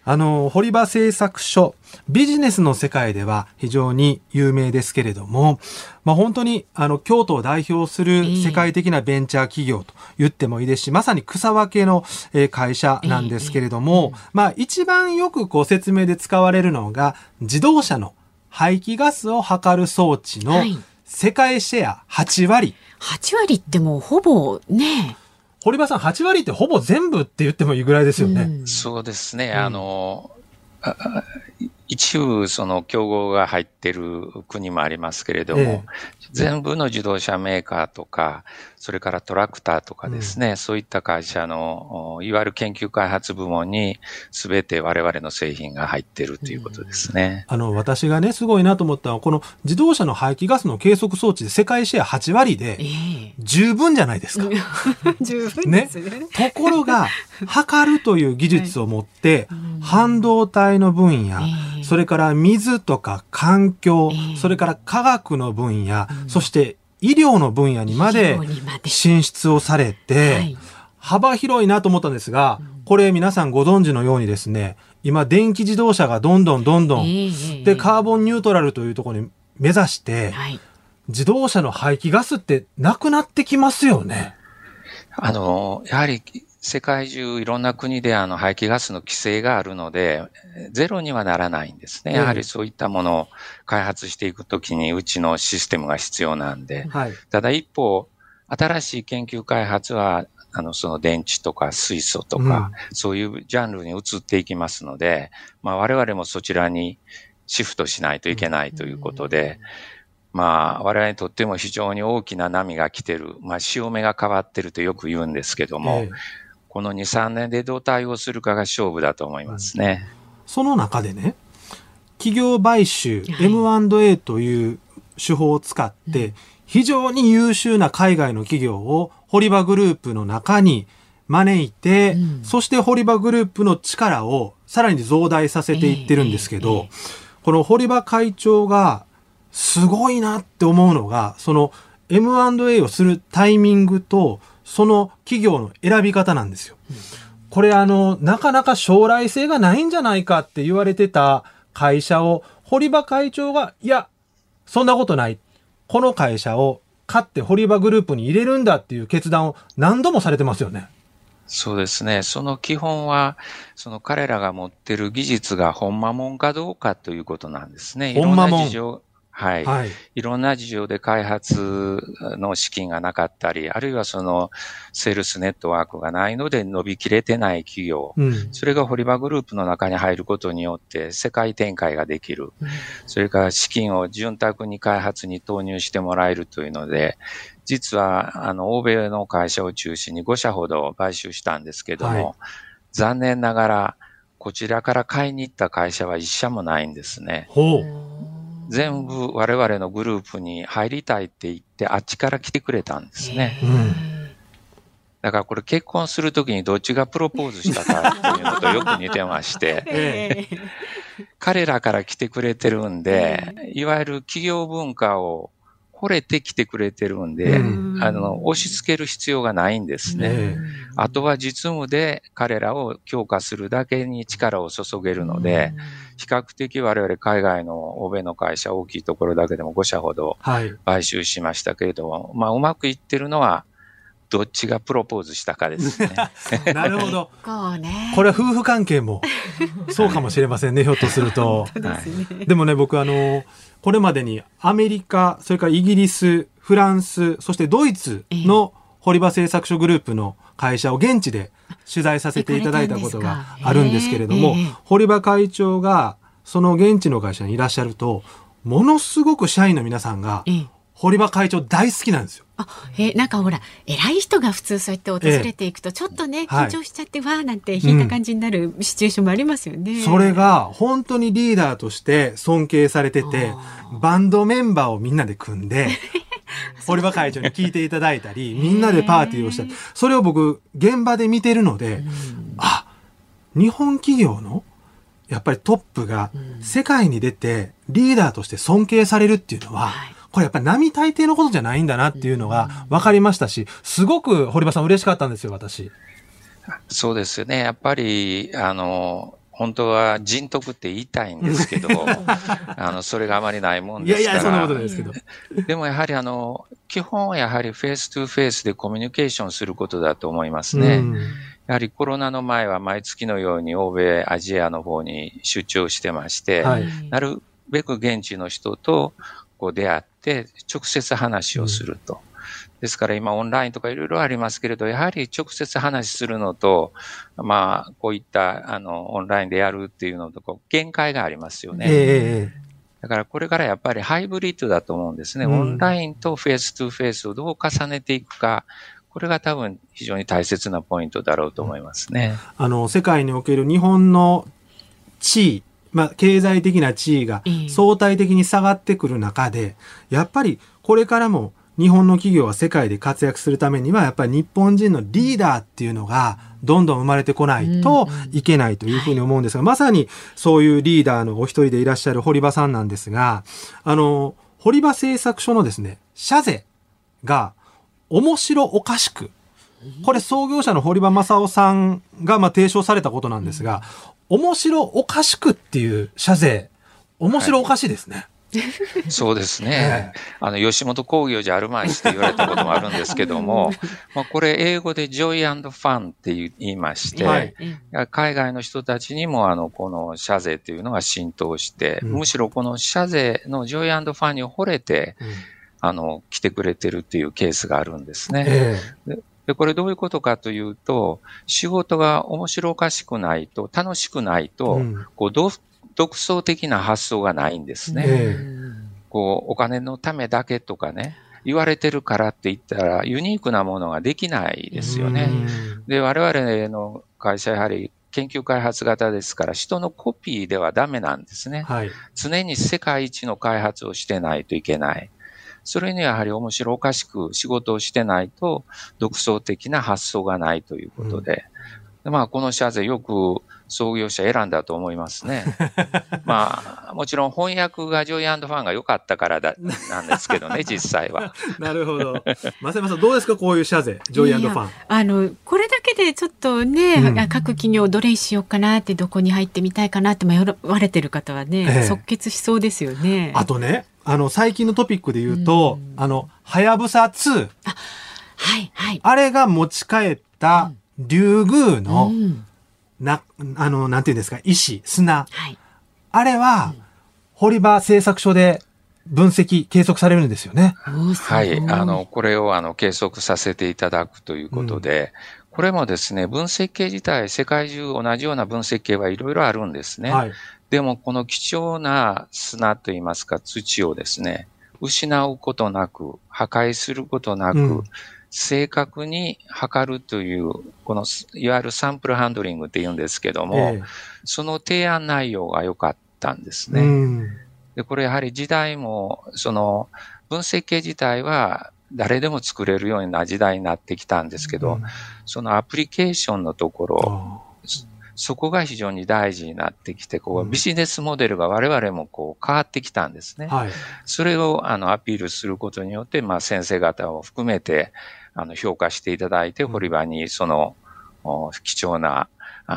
あの、堀場製作所、ビジネスの世界では非常に有名ですけれども、まあ、本当にあの京都を代表する世界的なベンチャー企業と言ってもいいですし、まさに草分けの会社なんですけれども、まあ、一番よくこう説明で使われるのが自動車の排気ガスを測る装置の世界シェア8割。8割ってもうほぼね。堀場さん、8割ってほぼ全部って言ってもいいぐらいですよね。うん、そうですね。あの、一部その競合が入ってる国もありますけれども、ええ、全部の自動車メーカーとか、それからトラクターとかですね、うん、そういった会社の、いわゆる研究開発部門にすべて我々の製品が入っているということですね、うん、あの、私がね、すごいなと思ったのは、この自動車の排気ガスの計測装置で世界シェア8割で、十分じゃないですか。十分ですね。ね。ところが、測るという技術を持って、は い、半導体の分野、それから水とか環境、それから科学の分野、そして医療の分野にまで進出をされて、幅広いなと思ったんですが、これ皆さんご存知のようにですね、今電気自動車がどんどんどんどん、で、カーボンニュートラルというところに目指して、自動車の排気ガスってなくなってきますよね。あの、やはり世界中いろんな国であの排気ガスの規制があるので、ゼロにはならないんですね。やはりそういったものを開発していくときにうちのシステムが必要なんで。はい、ただ一方、新しい研究開発は、あの、その電池とか水素とか、うん、そういうジャンルに移っていきますので、まあ我々もそちらにシフトしないといけないということで、まあ、我々にとっても非常に大きな波が来てる、まあ、潮目が変わってるとよく言うんですけども、えこの2、3年でどう対応するかが勝負だと思いますね。その中でね、企業買収、M&A という手法を使って、非常に優秀な海外の企業を堀場グループの中に招いて、うん、そして堀場グループの力をさらに増大させていってるんですけど、えーえー、この堀場会長がすごいなって思うのが、その M&A をするタイミングと、その企業の選び方なんですよ。これあの、なかなか将来性がないんじゃないかって言われてた会社を、堀場会長が、いや、そんなことない。この会社を買って堀場グループに入れるんだっていう決断を何度もされてますよね。そうですね。その基本は、その彼らが持ってる技術が本間もんかどうかということなんですね。いろんな事情、はい。はい、いろんな事情で開発の資金がなかったり、あるいはそのセールスネットワークがないので伸びきれてない企業、うん、それが堀場グループの中に入ることによって世界展開ができる。うん、それから資金を潤沢に開発に投入してもらえるというので、実は、あの、欧米の会社を中心に5社ほど買収したんですけども、はい、残念ながら、こちらから買いに行った会社は1社もないんですね。ほう。全部我々のグループに入りたいって言って、あっちから来てくれたんですね。だからこれ結婚するときにどっちがプロポーズしたかっていうのとよく似てまして、彼らから来てくれてるんで、いわゆる企業文化を惚れてきてくれてるんで、うん、あの、押し付ける必要がないんですね。あとは実務で彼らを強化するだけに力を注げるので、比較的我々海外の欧米の会社、大きいところだけでも5社ほど買収しましたけれども、はい、まあ、うまくいってるのは、どっちがプロポーズしたかですね。なるほど。これは夫婦関係もそうかもしれませんね、ひょっとすると。ででもね、僕あの、これまでにアメリカ、それからイギリス、フランス、そしてドイツの堀場製作所グループの会社を現地で取材させていただいたことがあるんですけれども、堀場会長がその現地の会社にいらっしゃると、ものすごく社員の皆さんが、堀場会長大好きなんですよ。あ、えー、なんかほら偉い人が普通そうやって訪れていくと、ちょっとね、緊張しちゃって、はい、わーなんて引いた感じになるシチュエーションもありますよね。うん、それが本当にリーダーとして尊敬されてて、バンドメンバーをみんなで組んで。堀場会長に聞いていただいたり、みんなでパーティーをしたり、それを僕、現場で見てるので、うん、あ、日本企業のやっぱりトップが世界に出てリーダーとして尊敬されるっていうのは、これやっぱり並大抵のことじゃないんだなっていうのが分かりましたし、すごく堀場さん嬉しかったんですよ、私。そうですよね。やっぱり、あの、本当は人徳って言いたいんですけど、あの、それがあまりないもんですから。いやいや、そんなことないですけど。でもやはりあの、基本はやはり face to face でコミュニケーションすることだと思いますね。やはりコロナの前は毎月のように欧米、アジアの方に出張してまして、はい、なるべく現地の人とこう出会って直接話をすると。うんですから今オンラインとかいろいろありますけれど、やはり直接話するのと、まあ、こういったあのオンラインでやるっていうのとこう限界がありますよね。えーだからこれからやっぱりハイブリッドだと思うんですね。うん、オンラインと face to face をどう重ねていくか、これが多分非常に大切なポイントだろうと思いますね。あの、世界における日本の地位、まあ、経済的な地位が相対的に下がってくる中で、やっぱりこれからも日本の企業は世界で活躍するためには、やっぱり日本人のリーダーっていうのが、どんどん生まれてこないといけないというふうに思うんですが、まさにそういうリーダーのお一人でいらっしゃる堀場さんなんですが、あの、堀場製作所のですね、社税が面白おかしく、これ創業者の堀場正夫さんがまあ提唱されたことなんですが、面白おかしくっていう社税、面白おかしいですね。はい。そうですね。あの、吉本工業じゃあるまいしって言われたこともあるんですけども、まあ、これ英語でジョイファンって言いまして、はい、海外の人たちにもあの、この社税っていうのが浸透して、うん、むしろこの社税のジョイファンに惚れて、うん、あの、来てくれてるっていうケースがあるんですね。えーで、これどういうことかというと、仕事が面白おかしくないと、楽しくないと、うん、こう独創的な発想がないんですね。えー、こう、お金のためだけとかね、言われてるからって言ったら、ユニークなものができないですよね。で、我々の会社やはり研究開発型ですから、人のコピーではダメなんですね。はい、常に世界一の開発をしてないといけない。それにはやはり面白おかしく仕事をしてないと、独創的な発想がないということで、うん、まあ、この社税よく創業者選んだと思いますね。まあ、もちろん翻訳がジョイアンドファンが良かったからだ、なんですけどね、実際は。なるほど。まさまさどうですか、こういう社税、ジョイアンドファン。あの、これだけでちょっとね、うん、各企業どれにしようかなって、どこに入ってみたいかなって迷われてる方はね、ええ、即決しそうですよね。あとね、あの、最近のトピックで言うと、うん、あの、はやぶさ2。あ、はい、はい。あれが持ち帰ったリュウグウの、うんな、あの、なんていうんですか、石、砂。はい、あれは、堀場製作所で分析、計測されるんですよね。はい。あの、これをあの計測させていただくということで、うん、これもですね、分析系自体、世界中同じような分析系はいろいろあるんですね。はい、でも、この貴重な砂といいますか、土をですね、失うことなく、破壊することなく、うん。正確に測るという、この、いわゆるサンプルハンドリングって言うんですけども、ええ、その提案内容が良かったんですね。で、これやはり時代も、その、分析系自体は誰でも作れるような時代になってきたんですけど、うん、そのアプリケーションのところ、そこが非常に大事になってきて、こう、ビジネスモデルが我々もこう変わってきたんですね。はい、それをあのアピールすることによって、まあ先生方を含めて、あの、評価していただいて、堀場にその、貴重な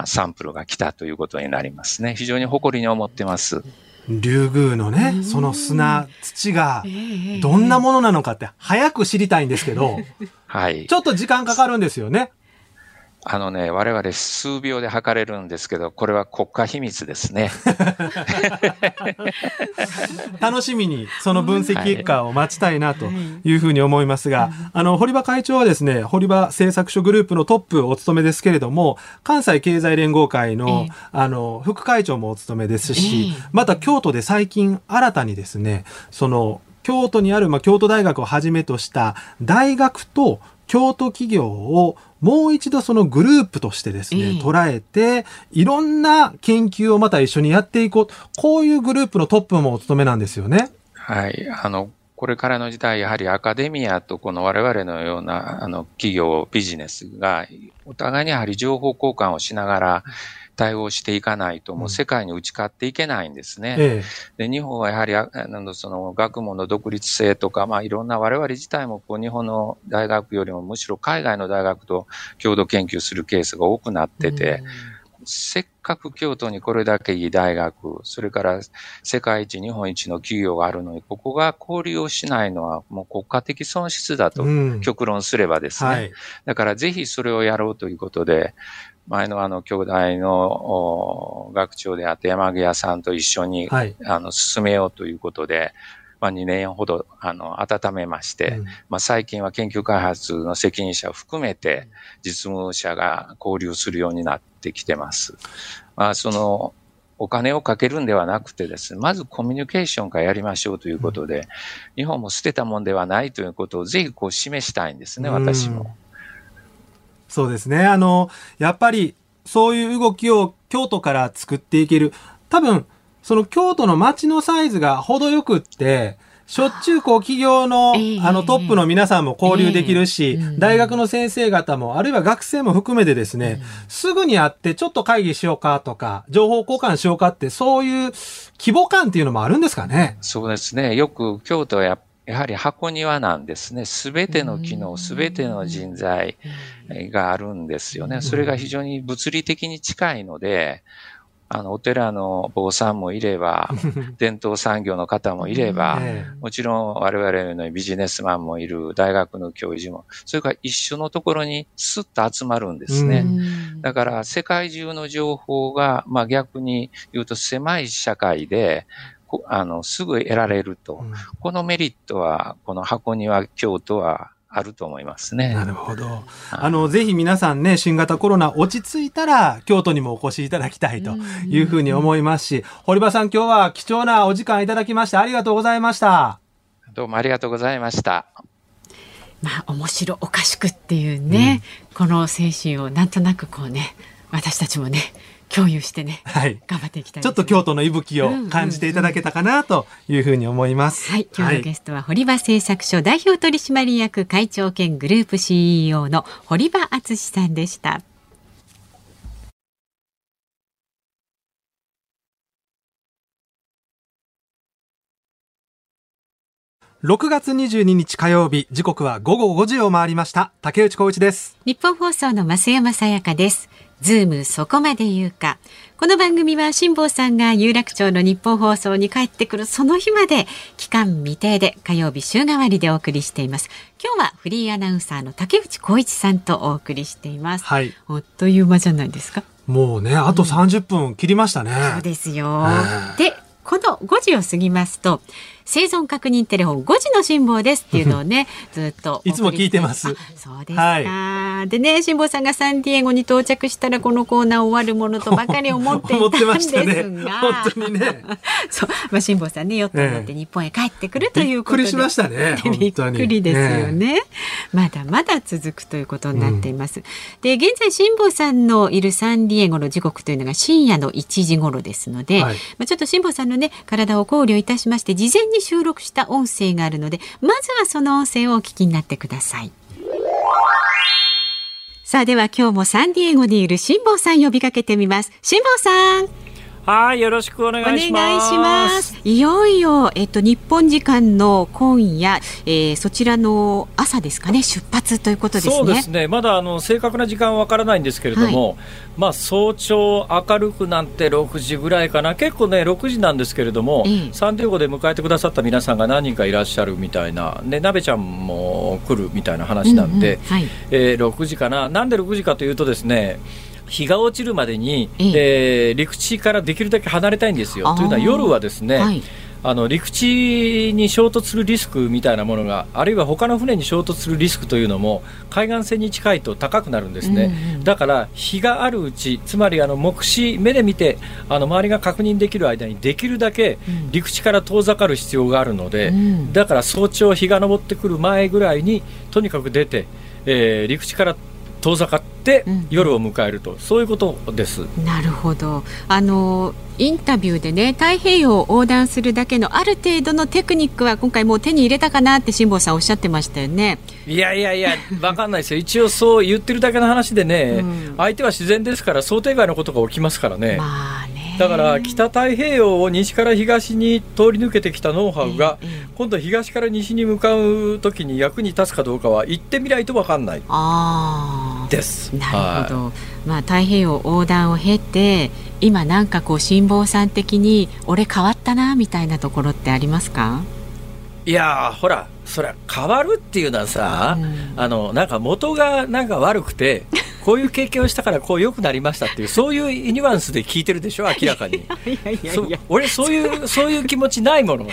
サンプルが来たということになりますね。非常に誇りに思ってます。竜宮のね、その砂、土が、どんなものなのかって早く知りたいんですけど、はい。ちょっと時間かかるんですよね。あのね、我々数秒で測れるんですけど、これは国家秘密ですね。楽しみにその分析結果を待ちたいなというふうに思いますが、あの、堀場会長はですね、堀場製作所グループのトップをお務めですけれども、関西経済連合会の、あの、副会長もお務めですし、また京都で最近新たにですね、その、京都にある、まあ、京都大学をはじめとした大学と京都企業をもう一度そのグループとしてですね、えー、捉えて、いろんな研究をまた一緒にやっていこう。こういうグループのトップもお務めなんですよね。はい。あの、これからの時代、やはりアカデミアとこの我々のようなあの企業、ビジネスが、お互いにやはり情報交換をしながら、対応していかないと、もう世界に打ち勝っていけないんですね。ええ、で日本はやはりあのその学問の独立性とか、まあ、いろんな我々自体もこう日本の大学よりもむしろ海外の大学と共同研究するケースが多くなってて、せっかく京都にこれだけいい大学、それから世界一、日本一の企業があるのに、ここが交流をしないのはもう国家的損失だと極論すればですね。うんはい、だからぜひそれをやろうということで、前のあの、兄弟の学長であって山際さんと一緒に、はい、あの、進めようということで、まあ、2年ほど、あの、温めまして、うん、まあ、最近は研究開発の責任者を含めて、実務者が交流するようになってきてます。まあ、その、お金をかけるんではなくてですね、まずコミュニケーションからやりましょうということで、うん、日本も捨てたもんではないということをぜひこう示したいんですね、私も。そうですね。あの、やっぱりそういう動きを京都から作っていける。多分、その京都の街のサイズが程よくって、しょっちゅうこう企業の、あのトップの皆さんも交流できるし、大学の先生方も、あるいは学生も含めてですね、すぐに会ってちょっと会議しようかとか、情報交換しようかって、そういう規模感っていうのもあるんですかね？そうですね。よく京都はややはり箱庭なんですね。すべての機能、すべての人材があるんですよね。それが非常に物理的に近いので、あの、お寺の坊さんもいれば、伝統産業の方もいれば、もちろん我々のビジネスマンもいる、大学の教授も、それから一緒のところにスッと集まるんですね。だから世界中の情報が、まあ逆に言うと狭い社会で、あの、すぐ得られると、うん、このメリットは、この箱庭京都はあると思いますね。なるほど。あの、ぜひ皆さんね、新型コロナ落ち着いたら、京都にもお越しいただきたいというふうに思いますし、堀場さん今日は貴重なお時間いただきましてありがとうございました。どうもありがとうございました。まあ、面白おかしくっていうね、うん、この精神をなんとなくこうね、私たちもね、共有してね、はい、頑張っていきたい、ね、ちょっと京都の息吹を感じていただけたかなというふうに思います。はい、今日のゲストは堀場製作所代表取締役会長兼グループ CEO の堀場敦さんでした。6月22日火曜日時刻は午後5時を回りました。竹内光一です。日本放送の増山さやかですズームそこまで言うか。この番組は辛坊さんが有楽町の日本放送に帰ってくるその日まで期間未定で火曜日週替わりでお送りしています。今日はフリーアナウンサーの竹内光一さんとお送りしています。はい。あっという間じゃないですか。もうね、あと30分切りましたね。うん、そうですよ。で、この5時を過ぎますと、生存確認テレフォン5時の辛抱ですっていうのをね ずっといつも聞いてます。そうですか、はい、でね辛坊さんがサンディエゴに到着したらこのコーナー終わるものとばかり思っていたんですが。ね、本当にね。そう。まあ辛坊さんねヨットに乗って日本へ帰ってくるということで、びっくりしましたねびっくりですよね、まだまだ続くということになっています、うん、で現在辛坊さんのいるサンディエゴの時刻というのが深夜の1時頃ですので、はい、まあちょっと辛坊さんのね体を考慮いたしまして事前に収録した音声があるのでまずはその音声をお聞きになってください。さあでは今日もサンディエゴにいる辛坊さん呼びかけてみます。辛坊さん。はい、よろしくお願いします。お願いします。いよいよ、えっと、日本時間の今夜、えー、そちらの朝ですかね、出発ということですね。そうですね。まだあの正確な時間はわからないんですけれども、はい、まあ早朝明るくなって6時ぐらいかな。結構ね6時なんですけれども、えサンディエゴで迎えてくださった皆さんが何人かいらっしゃるみたいな、ね、なべちゃんも来るみたいな話なんで、うんうんはい、えー、6時かな。なんで6時かというとですね。日が落ちるまでに、ええ。ー、陸地からできるだけ離れたいんですよ。というのは夜はですね、はい。あの陸地に衝突するリスクみたいなものがあるいは他の船に衝突するリスクというのも海岸線に近いと高くなるんですね、うんうん、だから日があるうちつまりあの目視目で見てあの周りが確認できる間にできるだけ陸地から遠ざかる必要があるので、うん、だから早朝日が昇ってくる前ぐらいにとにかく出て、えー、陸地から遠ざかって夜を迎えると、うん、そういうことです。なるほど。あのインタビューでね太平洋を横断するだけのある程度のテクニックは今回もう手に入れたかなって辛坊さんおっしゃってましたよね。いやいやいや分かんないですよ。一応そう言ってるだけの話でね、うん、相手は自然ですから想定外のことが起きますからね。まあねだから北太平洋を西から東に通り抜けてきたノウハウが、今度東から西に向かう時に役に立つかどうかは言ってみないと分かんない。です。なるほど、はい、まあ、太平洋横断を経て今なんかこう辛坊さん的に俺変わったなみたいなところってありますか？いやほらそれは変わるっていうのはさ、うん、あのなんか元がなんか悪くてこういう経験をしたからこう良くなりましたっていうそういうニュアンスで聞いてるでしょ明らかに。俺そういうそういう気持ちないもの。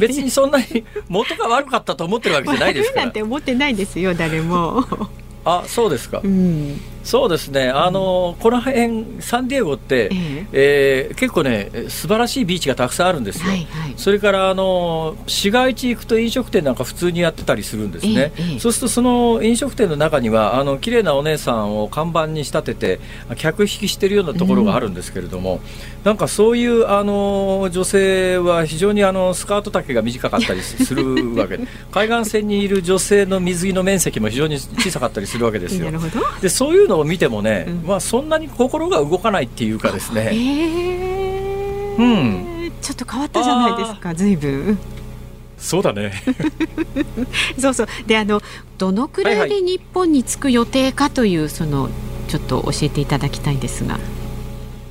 別にそんなに元が悪かったと思ってるわけじゃないですから。なんて思ってないですよ誰も。あそうですか、うんそうですね、あのこの辺サンディエゴって、えー、えー、結構ね、素晴らしいビーチがたくさんあるんですよ、それからあの市街地行くと飲食店なんか普通にやってたりするんですね、えー、そうするとその飲食店の中には、あの綺麗なお姉さんを看板に仕立てて、客引きしてるようなところがあるんですけれども、うん、なんかそういうあの女性は非常にあのスカート丈が短かったりするわけ。で、海岸線にいる女性の水着の面積も非常に小さかったりするわけですよ。でそういうのを見てもね、うん、まあ、そんなに心が動かないっていうかですね、えー、うん、ちょっと変わったじゃないですか随分。そうだね。そうそう。であのどのくらいで日本に着く予定かという、はいはい、そのちょっと教えていただきたいんですが。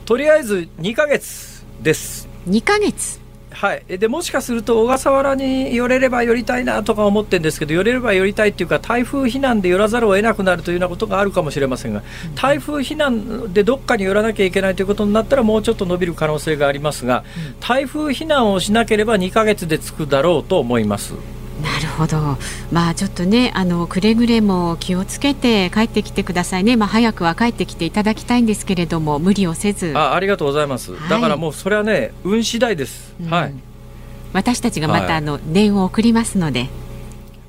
とりあえず2か月です。2か月はい、でもしかすると小笠原に寄れれば寄りたいなとか思ってるんですけど寄れれば寄りたいっていうか台風避難で寄らざるを得なくなるというようなことがあるかもしれませんが台風避難でどっかに寄らなきゃいけないということになったらもうちょっと伸びる可能性がありますが台風避難をしなければ2ヶ月で着くだろうと思います。なるほど、まあ、ちょっとねあのくれぐれも気をつけて帰ってきてくださいね、まあ、早くは帰ってきていただきたいんですけれども無理をせず。あありがとうございます、はい、だからもうそれはね運次第です、うん、はい。私たちがまた、あの念を送りますので。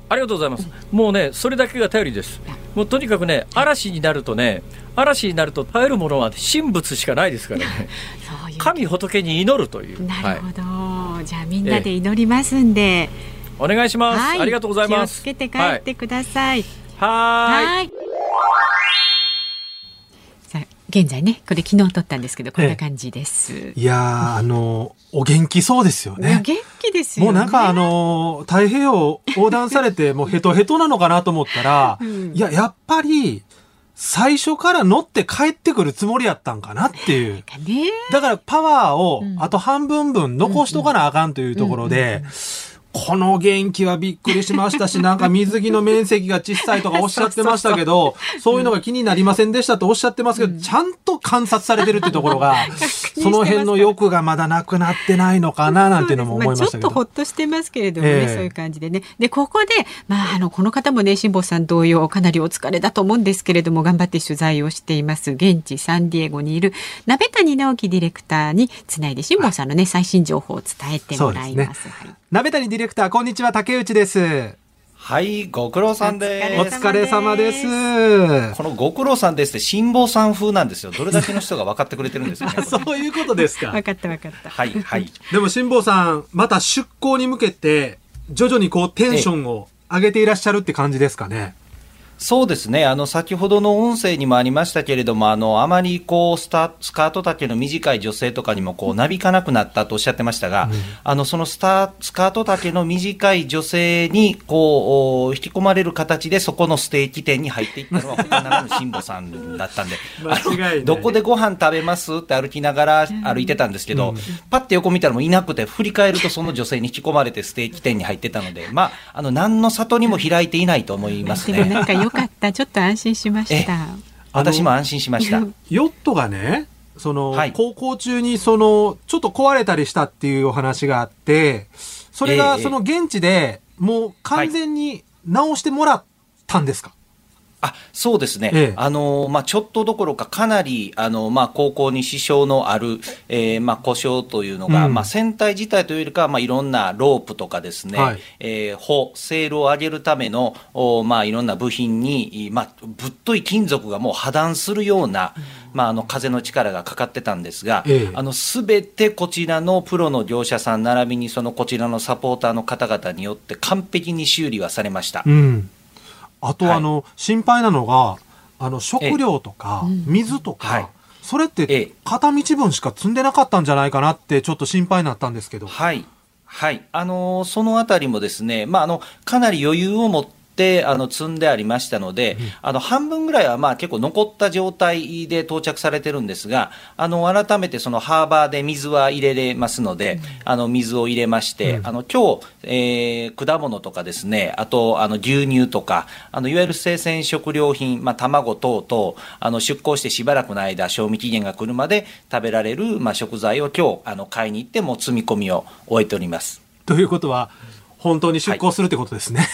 ありがとうございます、もうねそれだけが頼りです。もうとにかくね嵐になるとね嵐になると耐えるものは神仏しかないですからね。神仏に祈るという。なるほど、はい、じゃあみんなで祈りますんで、えー、お願いします、はい、ありがとうございます。気をつけて帰ってください。はい。現在ねこれ昨日撮ったんですけどこんな感じです、ええ、いやあのお元気そうですよね。お元気ですよ、ね、もうなんかあの太平洋横断されて もうヘトヘトなのかなと思ったら、うん、いややっぱり最初から乗って帰ってくるつもりやったんかなっていう。だからパワーをあと半分分残しとかなあかんというところで、この元気はびっくりしましたし、なんか水着の面積が小さいとかおっしゃってましたけど、そういうのが気になりませんでしたとおっしゃってますけど、ちゃんと観察されてるってところが、その辺の欲がまだなくなってないのかななんていうのも思いましたけど。ちょっとほっとしてますけれどもね、えー、そういう感じでね。で、ここで、まあ、あの、この方もね、辛坊さん同様、かなりお疲れだと思うんですけれども、頑張って取材をしています、現地サンディエゴにいる鍋谷直樹ディレクターにつないで辛坊さんのね、最新情報を伝えてもらいます。はい鍋谷ディレクターこんにちは竹内です。はいご苦労さんです。お疲れ様です。このご苦労さんですって辛坊さん風なんですよ。どれだけの人が分かってくれてるんですか、ね、そういうことですか。分かった分かった。はいはい。でも辛坊さんまた出港に向けて徐々にこうテンションを上げていらっしゃるって感じですかねそうですね。あの、先ほどの音声にもありましたけれども、あの、あまりこう、スタ、スカート丈の短い女性とかにもこう、なびかなくなったとおっしゃってましたが、うん、あの、そのスタ、スカート丈の短い女性に、こう、引き込まれる形で、そこのステーキ店に入っていったのは、他ならぬ辛坊さんだったんで、どこでご飯食べます？って歩きながら歩いてたんですけど、うん、パッて横見たらもういなくて、振り返るとその女性に引き込まれてステーキ店に入ってたので、まあ、あの、何の里にも開いていないと思いますね。かった。ちょっと安心しました。私も安心しました。ヨットがね、その、はい、高校中にその、ちょっと壊れたりしたっていうお話があって、それがその現地でもう完全に直してもらったんですか、あそうですね、ええ、あのまあ、ちょっとどころか、かなりあの、まあ、高校に支障のある、えーまあ、故障というのが、うん、まあ、船体自体というよりかは、まあ、いろんなロープとかですね、はい、えー、帆、セールを上げるための、おまあ、いろんな部品に、まあ、ぶっとい金属がもう破断するような、まあ、あの風の力がかかってたんですが、すべ、てこちらのプロの業者さん、並びにそのこちらのサポーターの方々によって、完璧に修理はされました。うんあと、あの、心配なのが、あの、食料とか、水とか、それって片道分しか積んでなかったんじゃないかなってちょっと心配になったんですけど。はい。はい。あのー、そのあたりもですね、まあ、あの、かなり余裕を持ってってあの積んでありましたので、あの半分ぐらいはまあ結構残った状態で到着されてるんですが、あの改めてそのハーバーで水は入れれますので、あの水を入れまして、あの今日、えー、果物とかですね、あとあの牛乳とか、あのいわゆる生鮮食料品、まあ、卵等々、あの出港してしばらくの間、賞味期限が来るまで食べられる、まあ、食材を今日あの買いに行って、も積み込みを終えております。ということは、本当に出航するってことですね。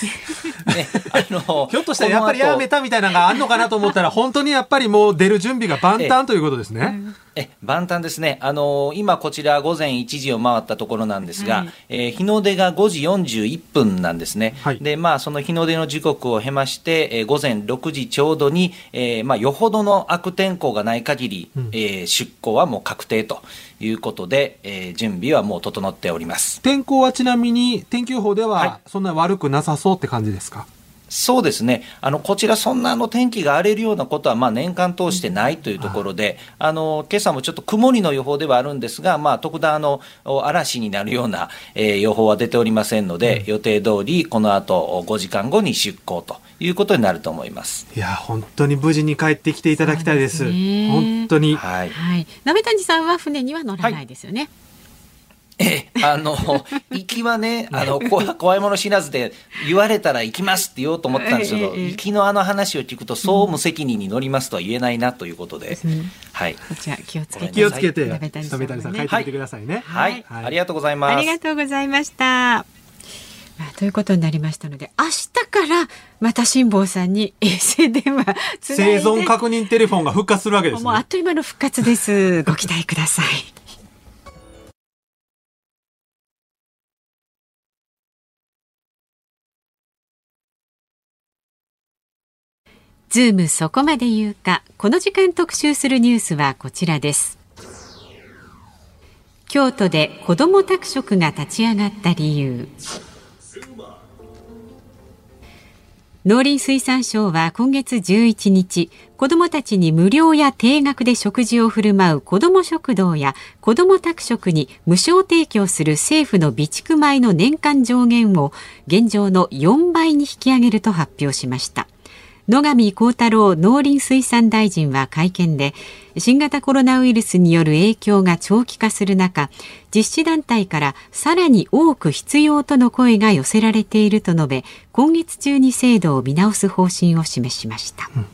はい、ねあの ひょっとしたらやっぱりやめたみたいなのがあるのかなと思ったら、本当にやっぱりもう出る準備が万端ということですね。え万端ですね、あの今、こちら午前1時を回ったところなんですが、はい、えー、日の出が5時41分なんですね、はい、でまあ、その日の出の時刻を経まして、えー、午前6時ちょうどに、えーまあ、よほどの悪天候がない限り、うん、えー、出港はもう確定ということで、えー、準備はもう整っております。天候はちなみに、天気予報ではそんな悪くなさそうって感じですか？はいそうですね、あのこちら、そんなの天気が荒れるようなことはまあ年間通してないというところで、あの今朝もちょっと曇りの予報ではあるんですが、まあ、特段あの嵐になるような、えー、予報は出ておりませんので、予定通りこの後5時間後に出港ということになると思います。いや本当に無事に帰ってきていただきたいです。です本当に、はい、はい、鍋谷さんは船には乗らないですよね。はいえあの、行きはね、あの、怖いもの知らずで、言われたら行きますって言おうと思ったんですけど、行きのあの話を聞くと、そう無責任に乗りますとは言えないなということで、はい。じゃ気をつけて。気をつけて、鍋谷さん、帰ってきてくださいね。はい。ありがとうございます。ありがとうございました。ということになりましたので明日からまた辛坊さんに衛星電話生存確認テレフォンが復活するわけです、ね、もうあっという間の復活ですご期待くださいズームそこまで言うか。この時間特集するニュースはこちらです。京都で子ども宅食が立ち上がった理由。農林水産省は今月11日子どもたちに無料や定額で食事を振る舞う子ども食堂や子ども宅食に無償提供する政府の備蓄米の年間上限を現状の4倍に引き上げると発表しました。野上幸太郎農林水産大臣は会見で新型コロナウイルスによる影響が長期化する中実施団体からさらに多く必要との声が寄せられていると述べ今月中に制度を見直す方針を示しました。うん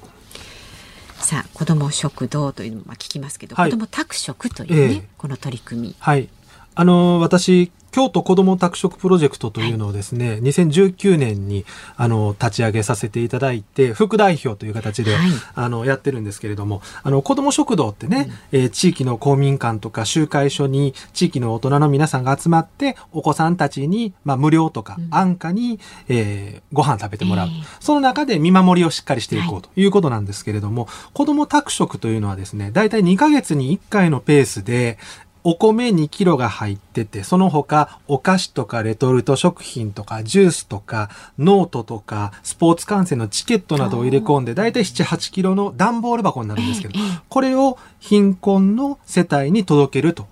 さあ子ども食堂というのも聞きますけど、はい、子ども宅食というね、えー、この取り組み。はいあの私京都子ども宅食プロジェクトというのをですね、はい、2019年にあの立ち上げさせていただいて副代表という形で、はい、あのやってるんですけれどもあの子ども食堂ってね、うん、えー、地域の公民館とか集会所に地域の大人の皆さんが集まってお子さんたちに、まあ、無料とか安価に、えー、ご飯食べてもらう、えー、その中で見守りをしっかりしていこうということなんですけれども、はい、子ども宅食というのはですね大体2ヶ月に1回のペースでお米2キロが入ってて、その他、お菓子とかレトルト食品とか、ジュースとか、ノートとか、スポーツ観戦のチケットなどを入れ込んで、だいたい7、8キロの段ボール箱になるんですけど、これを貧困の世帯に届けると。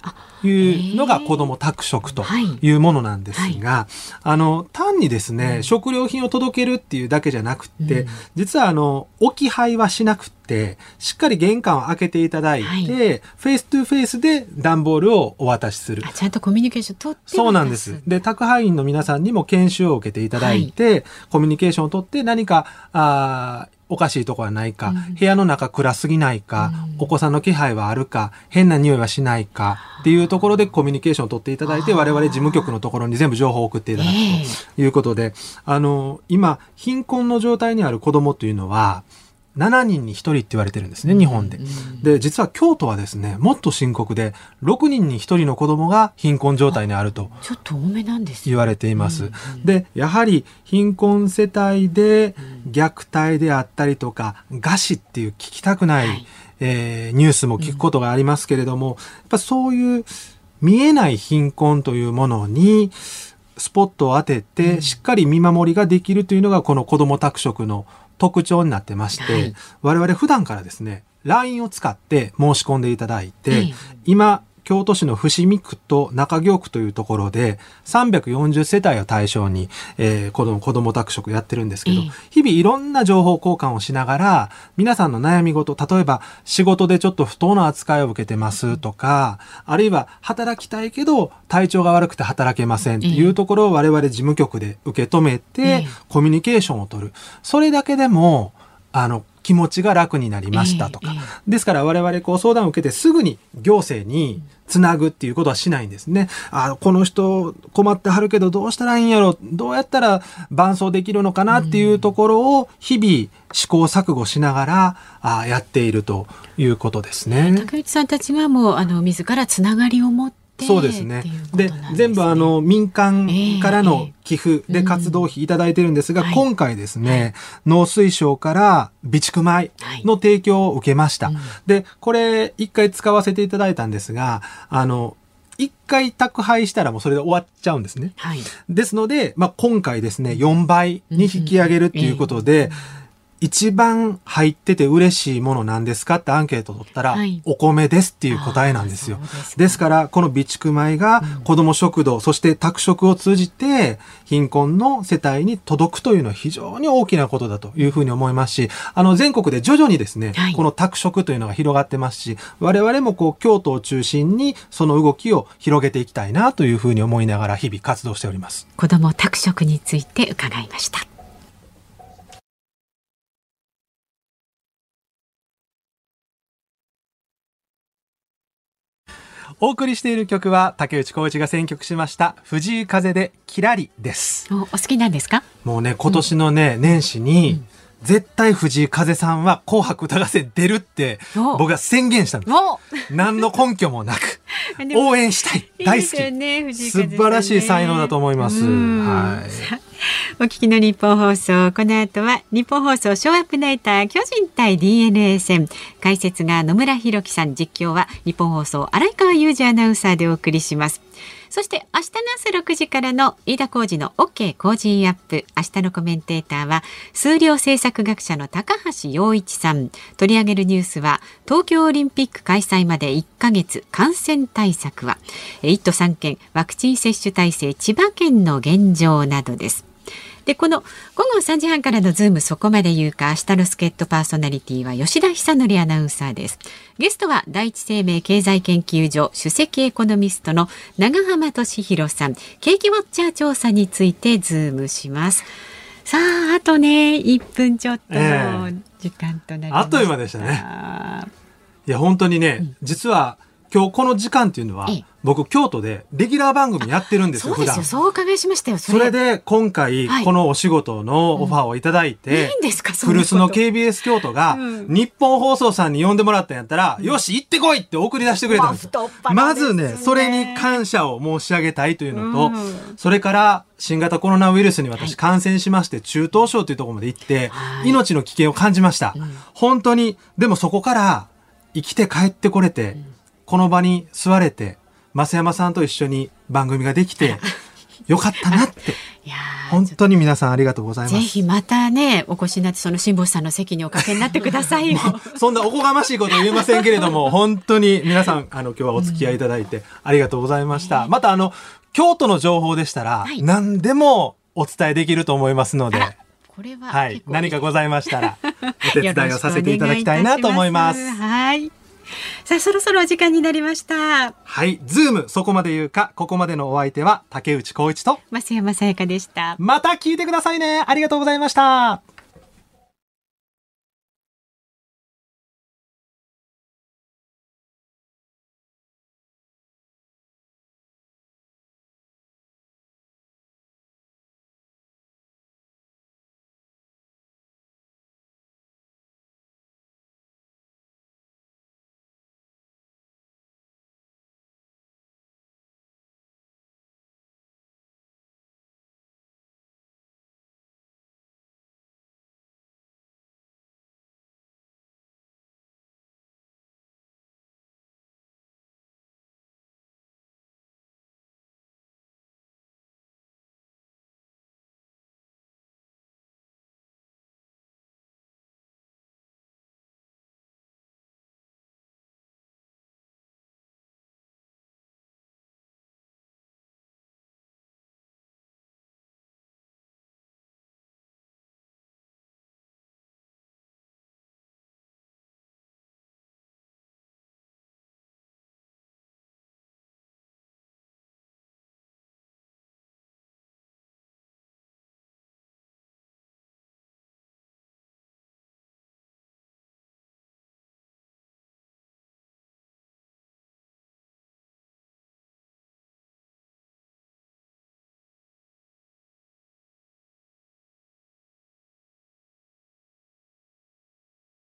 いうのが子ども宅食とい。うものなんですが、はい、あの単にですね、うん、食料品を届けるっていうだけじゃなくて、うん、実はあの置き配はしなくてしっかり玄関を開けていただいて、はい、 face to face で段ボールをお渡しする。ちゃんとコミュニケーション取ってそうなんです。で宅配員の皆さんにも研修を受けていただいて、はい、コミュニケーションを取って何かあおかしいとこはないか、うん、部屋の中暗すぎないか、うん、お子さんの気配はあるか、変な匂いはしないかっていうところでコミュニケーションを取っていただいて、我々事務局のところに全部情報を送っていただくということで、あの、今、貧困の状態にある子供というのは、7人に1人って言われてるんですね、日本で。で、実は京都はですね、もっと深刻で、6人に1人の子供が貧困状態にあると。ちょっと多めなんです言われています。で、やはり貧困世帯で虐待であったりとか、餓死っていう聞きたくない、はい、えー、ニュースも聞くことがありますけれども、やっぱそういう見えない貧困というものに、スポットを当てて、しっかり見守りができるというのが、この子ども宅食の特徴になってまして、はい、我々普段からですね、LINE を使って申し込んでいただいて、今、京都市の伏見区と中京区というところで340世帯を対象に、えー、子供、子供宅食やってるんですけど、日々いろんな情報交換をしながら、皆さんの悩み事、例えば仕事でちょっと不当な扱いを受けてますとか、あるいは働きたいけど体調が悪くて働けませんっていうところを我々事務局で受け止めて、コミュニケーションを取る。それだけでも、あの、気持ちが楽になりましたとか。ですから我々こう相談を受けてすぐに行政につなぐっていうことはしないんですね。あこの人困ってはるけどどうしたらいいんやろ？どうやったら伴走できるのかなっていうところを日々試行錯誤しながらあやっているということですね。竹内さんたちはもうあの自らつながりを持ってそうですね。で、ね、全部あの民間からの寄付で活動費いただいてるんですが、えーうん、今回ですね、はい、農水省から備蓄米の提供を受けました。はいうん、で、これ一回使わせていただいたんですが、あの、一回宅配したらもうそれで終わっちゃうんですね。はい、ですので、まあ、今回ですね、4倍に引き上げるっていうことで、うんえー一番入ってて嬉しいものなんですかってアンケート取ったら、はい、お米ですっていう答えなんですよ。ですですから、この備蓄米が子ども食堂、うん、そして宅食を通じて貧困の世帯に届くというのは非常に大きなことだというふうに思いますし、あの全国で徐々にですね、はい、この宅食というのが広がってますし、我々もこう京都を中心にその動きを広げていきたいなというふうに思いながら日々活動しております。子ども宅食について伺いました。お送りしている曲は竹内浩一が選曲しました藤井風でキラリです。お好きなんですか？もうね今年のね、うん、年始に、うん。絶対藤井風さんは紅白歌合戦出るって僕は宣言したんです。何の根拠もなく 応援したい。大好き、ね、素晴らしい才能だと思います。はい。お聞きの日本放送。この後は日本放送ショーアップナイター巨人対 DNA 戦。解説が野村弘樹さん。実況は日本放送荒川裕二アナウンサーでお送りしますそして明日の朝6時からの飯田浩二の OK 工事アップ。明日のコメンテーターは数量政策学者の高橋洋一さん。取り上げるニュースは東京オリンピック開催まで1ヶ月感染対策は。1都3県ワクチン接種体制千葉県の現状などです。でこの午後3時半からのズームそこまで言うか明日の助っ人パーソナリティは吉田尚記アナウンサーです。ゲストは第一生命経済研究所首席エコノミストの永濱利廣さん。景気ウォッチャー調査についてズームします。さああとね1分ちょっとの時間となりました、えー、あっという間でしたね。いや本当にね、うん、実は今日この時間っていうのは、僕京都でレギュラー番組やってるんですよ、普段。そう伺いしましたよ。それ。で今回、このお仕事のオファーをいただいて、いいんですか古巣の KBS 京都が、日本放送さんに呼んでもらったんやったら、よし、行ってこいって送り出してくれたんですまずね、それに感謝を申し上げたいというのと、それから新型コロナウイルスに私感染しまして、中等症というところまで行って、命の危険を感じました。本当に、でもそこから生きて帰ってこれて、この場に座れて、増山さんと一緒に番組ができて、よかったなって。いや本当に皆さんありがとうございます。ぜひまたね、お越しになって、その辛坊さんの席におかけになってくださいよ。そんなおこがましいこと言えませんけれども、本当に皆さん、あの、今日はお付き合いいただいてありがとうございました。うん、また、あの、京都の情報でしたら、はい、何でもお伝えできると思いますので、これは、はい、何かございましたら、お手伝いをさせていただきたいなと思います。いますはい。さあ、そろそろお時間になりました。はい。ズーム、そこまで言うか、ここまでのお相手は、竹内光一と、増山さやかでした。また聞いてくださいね。ありがとうございました。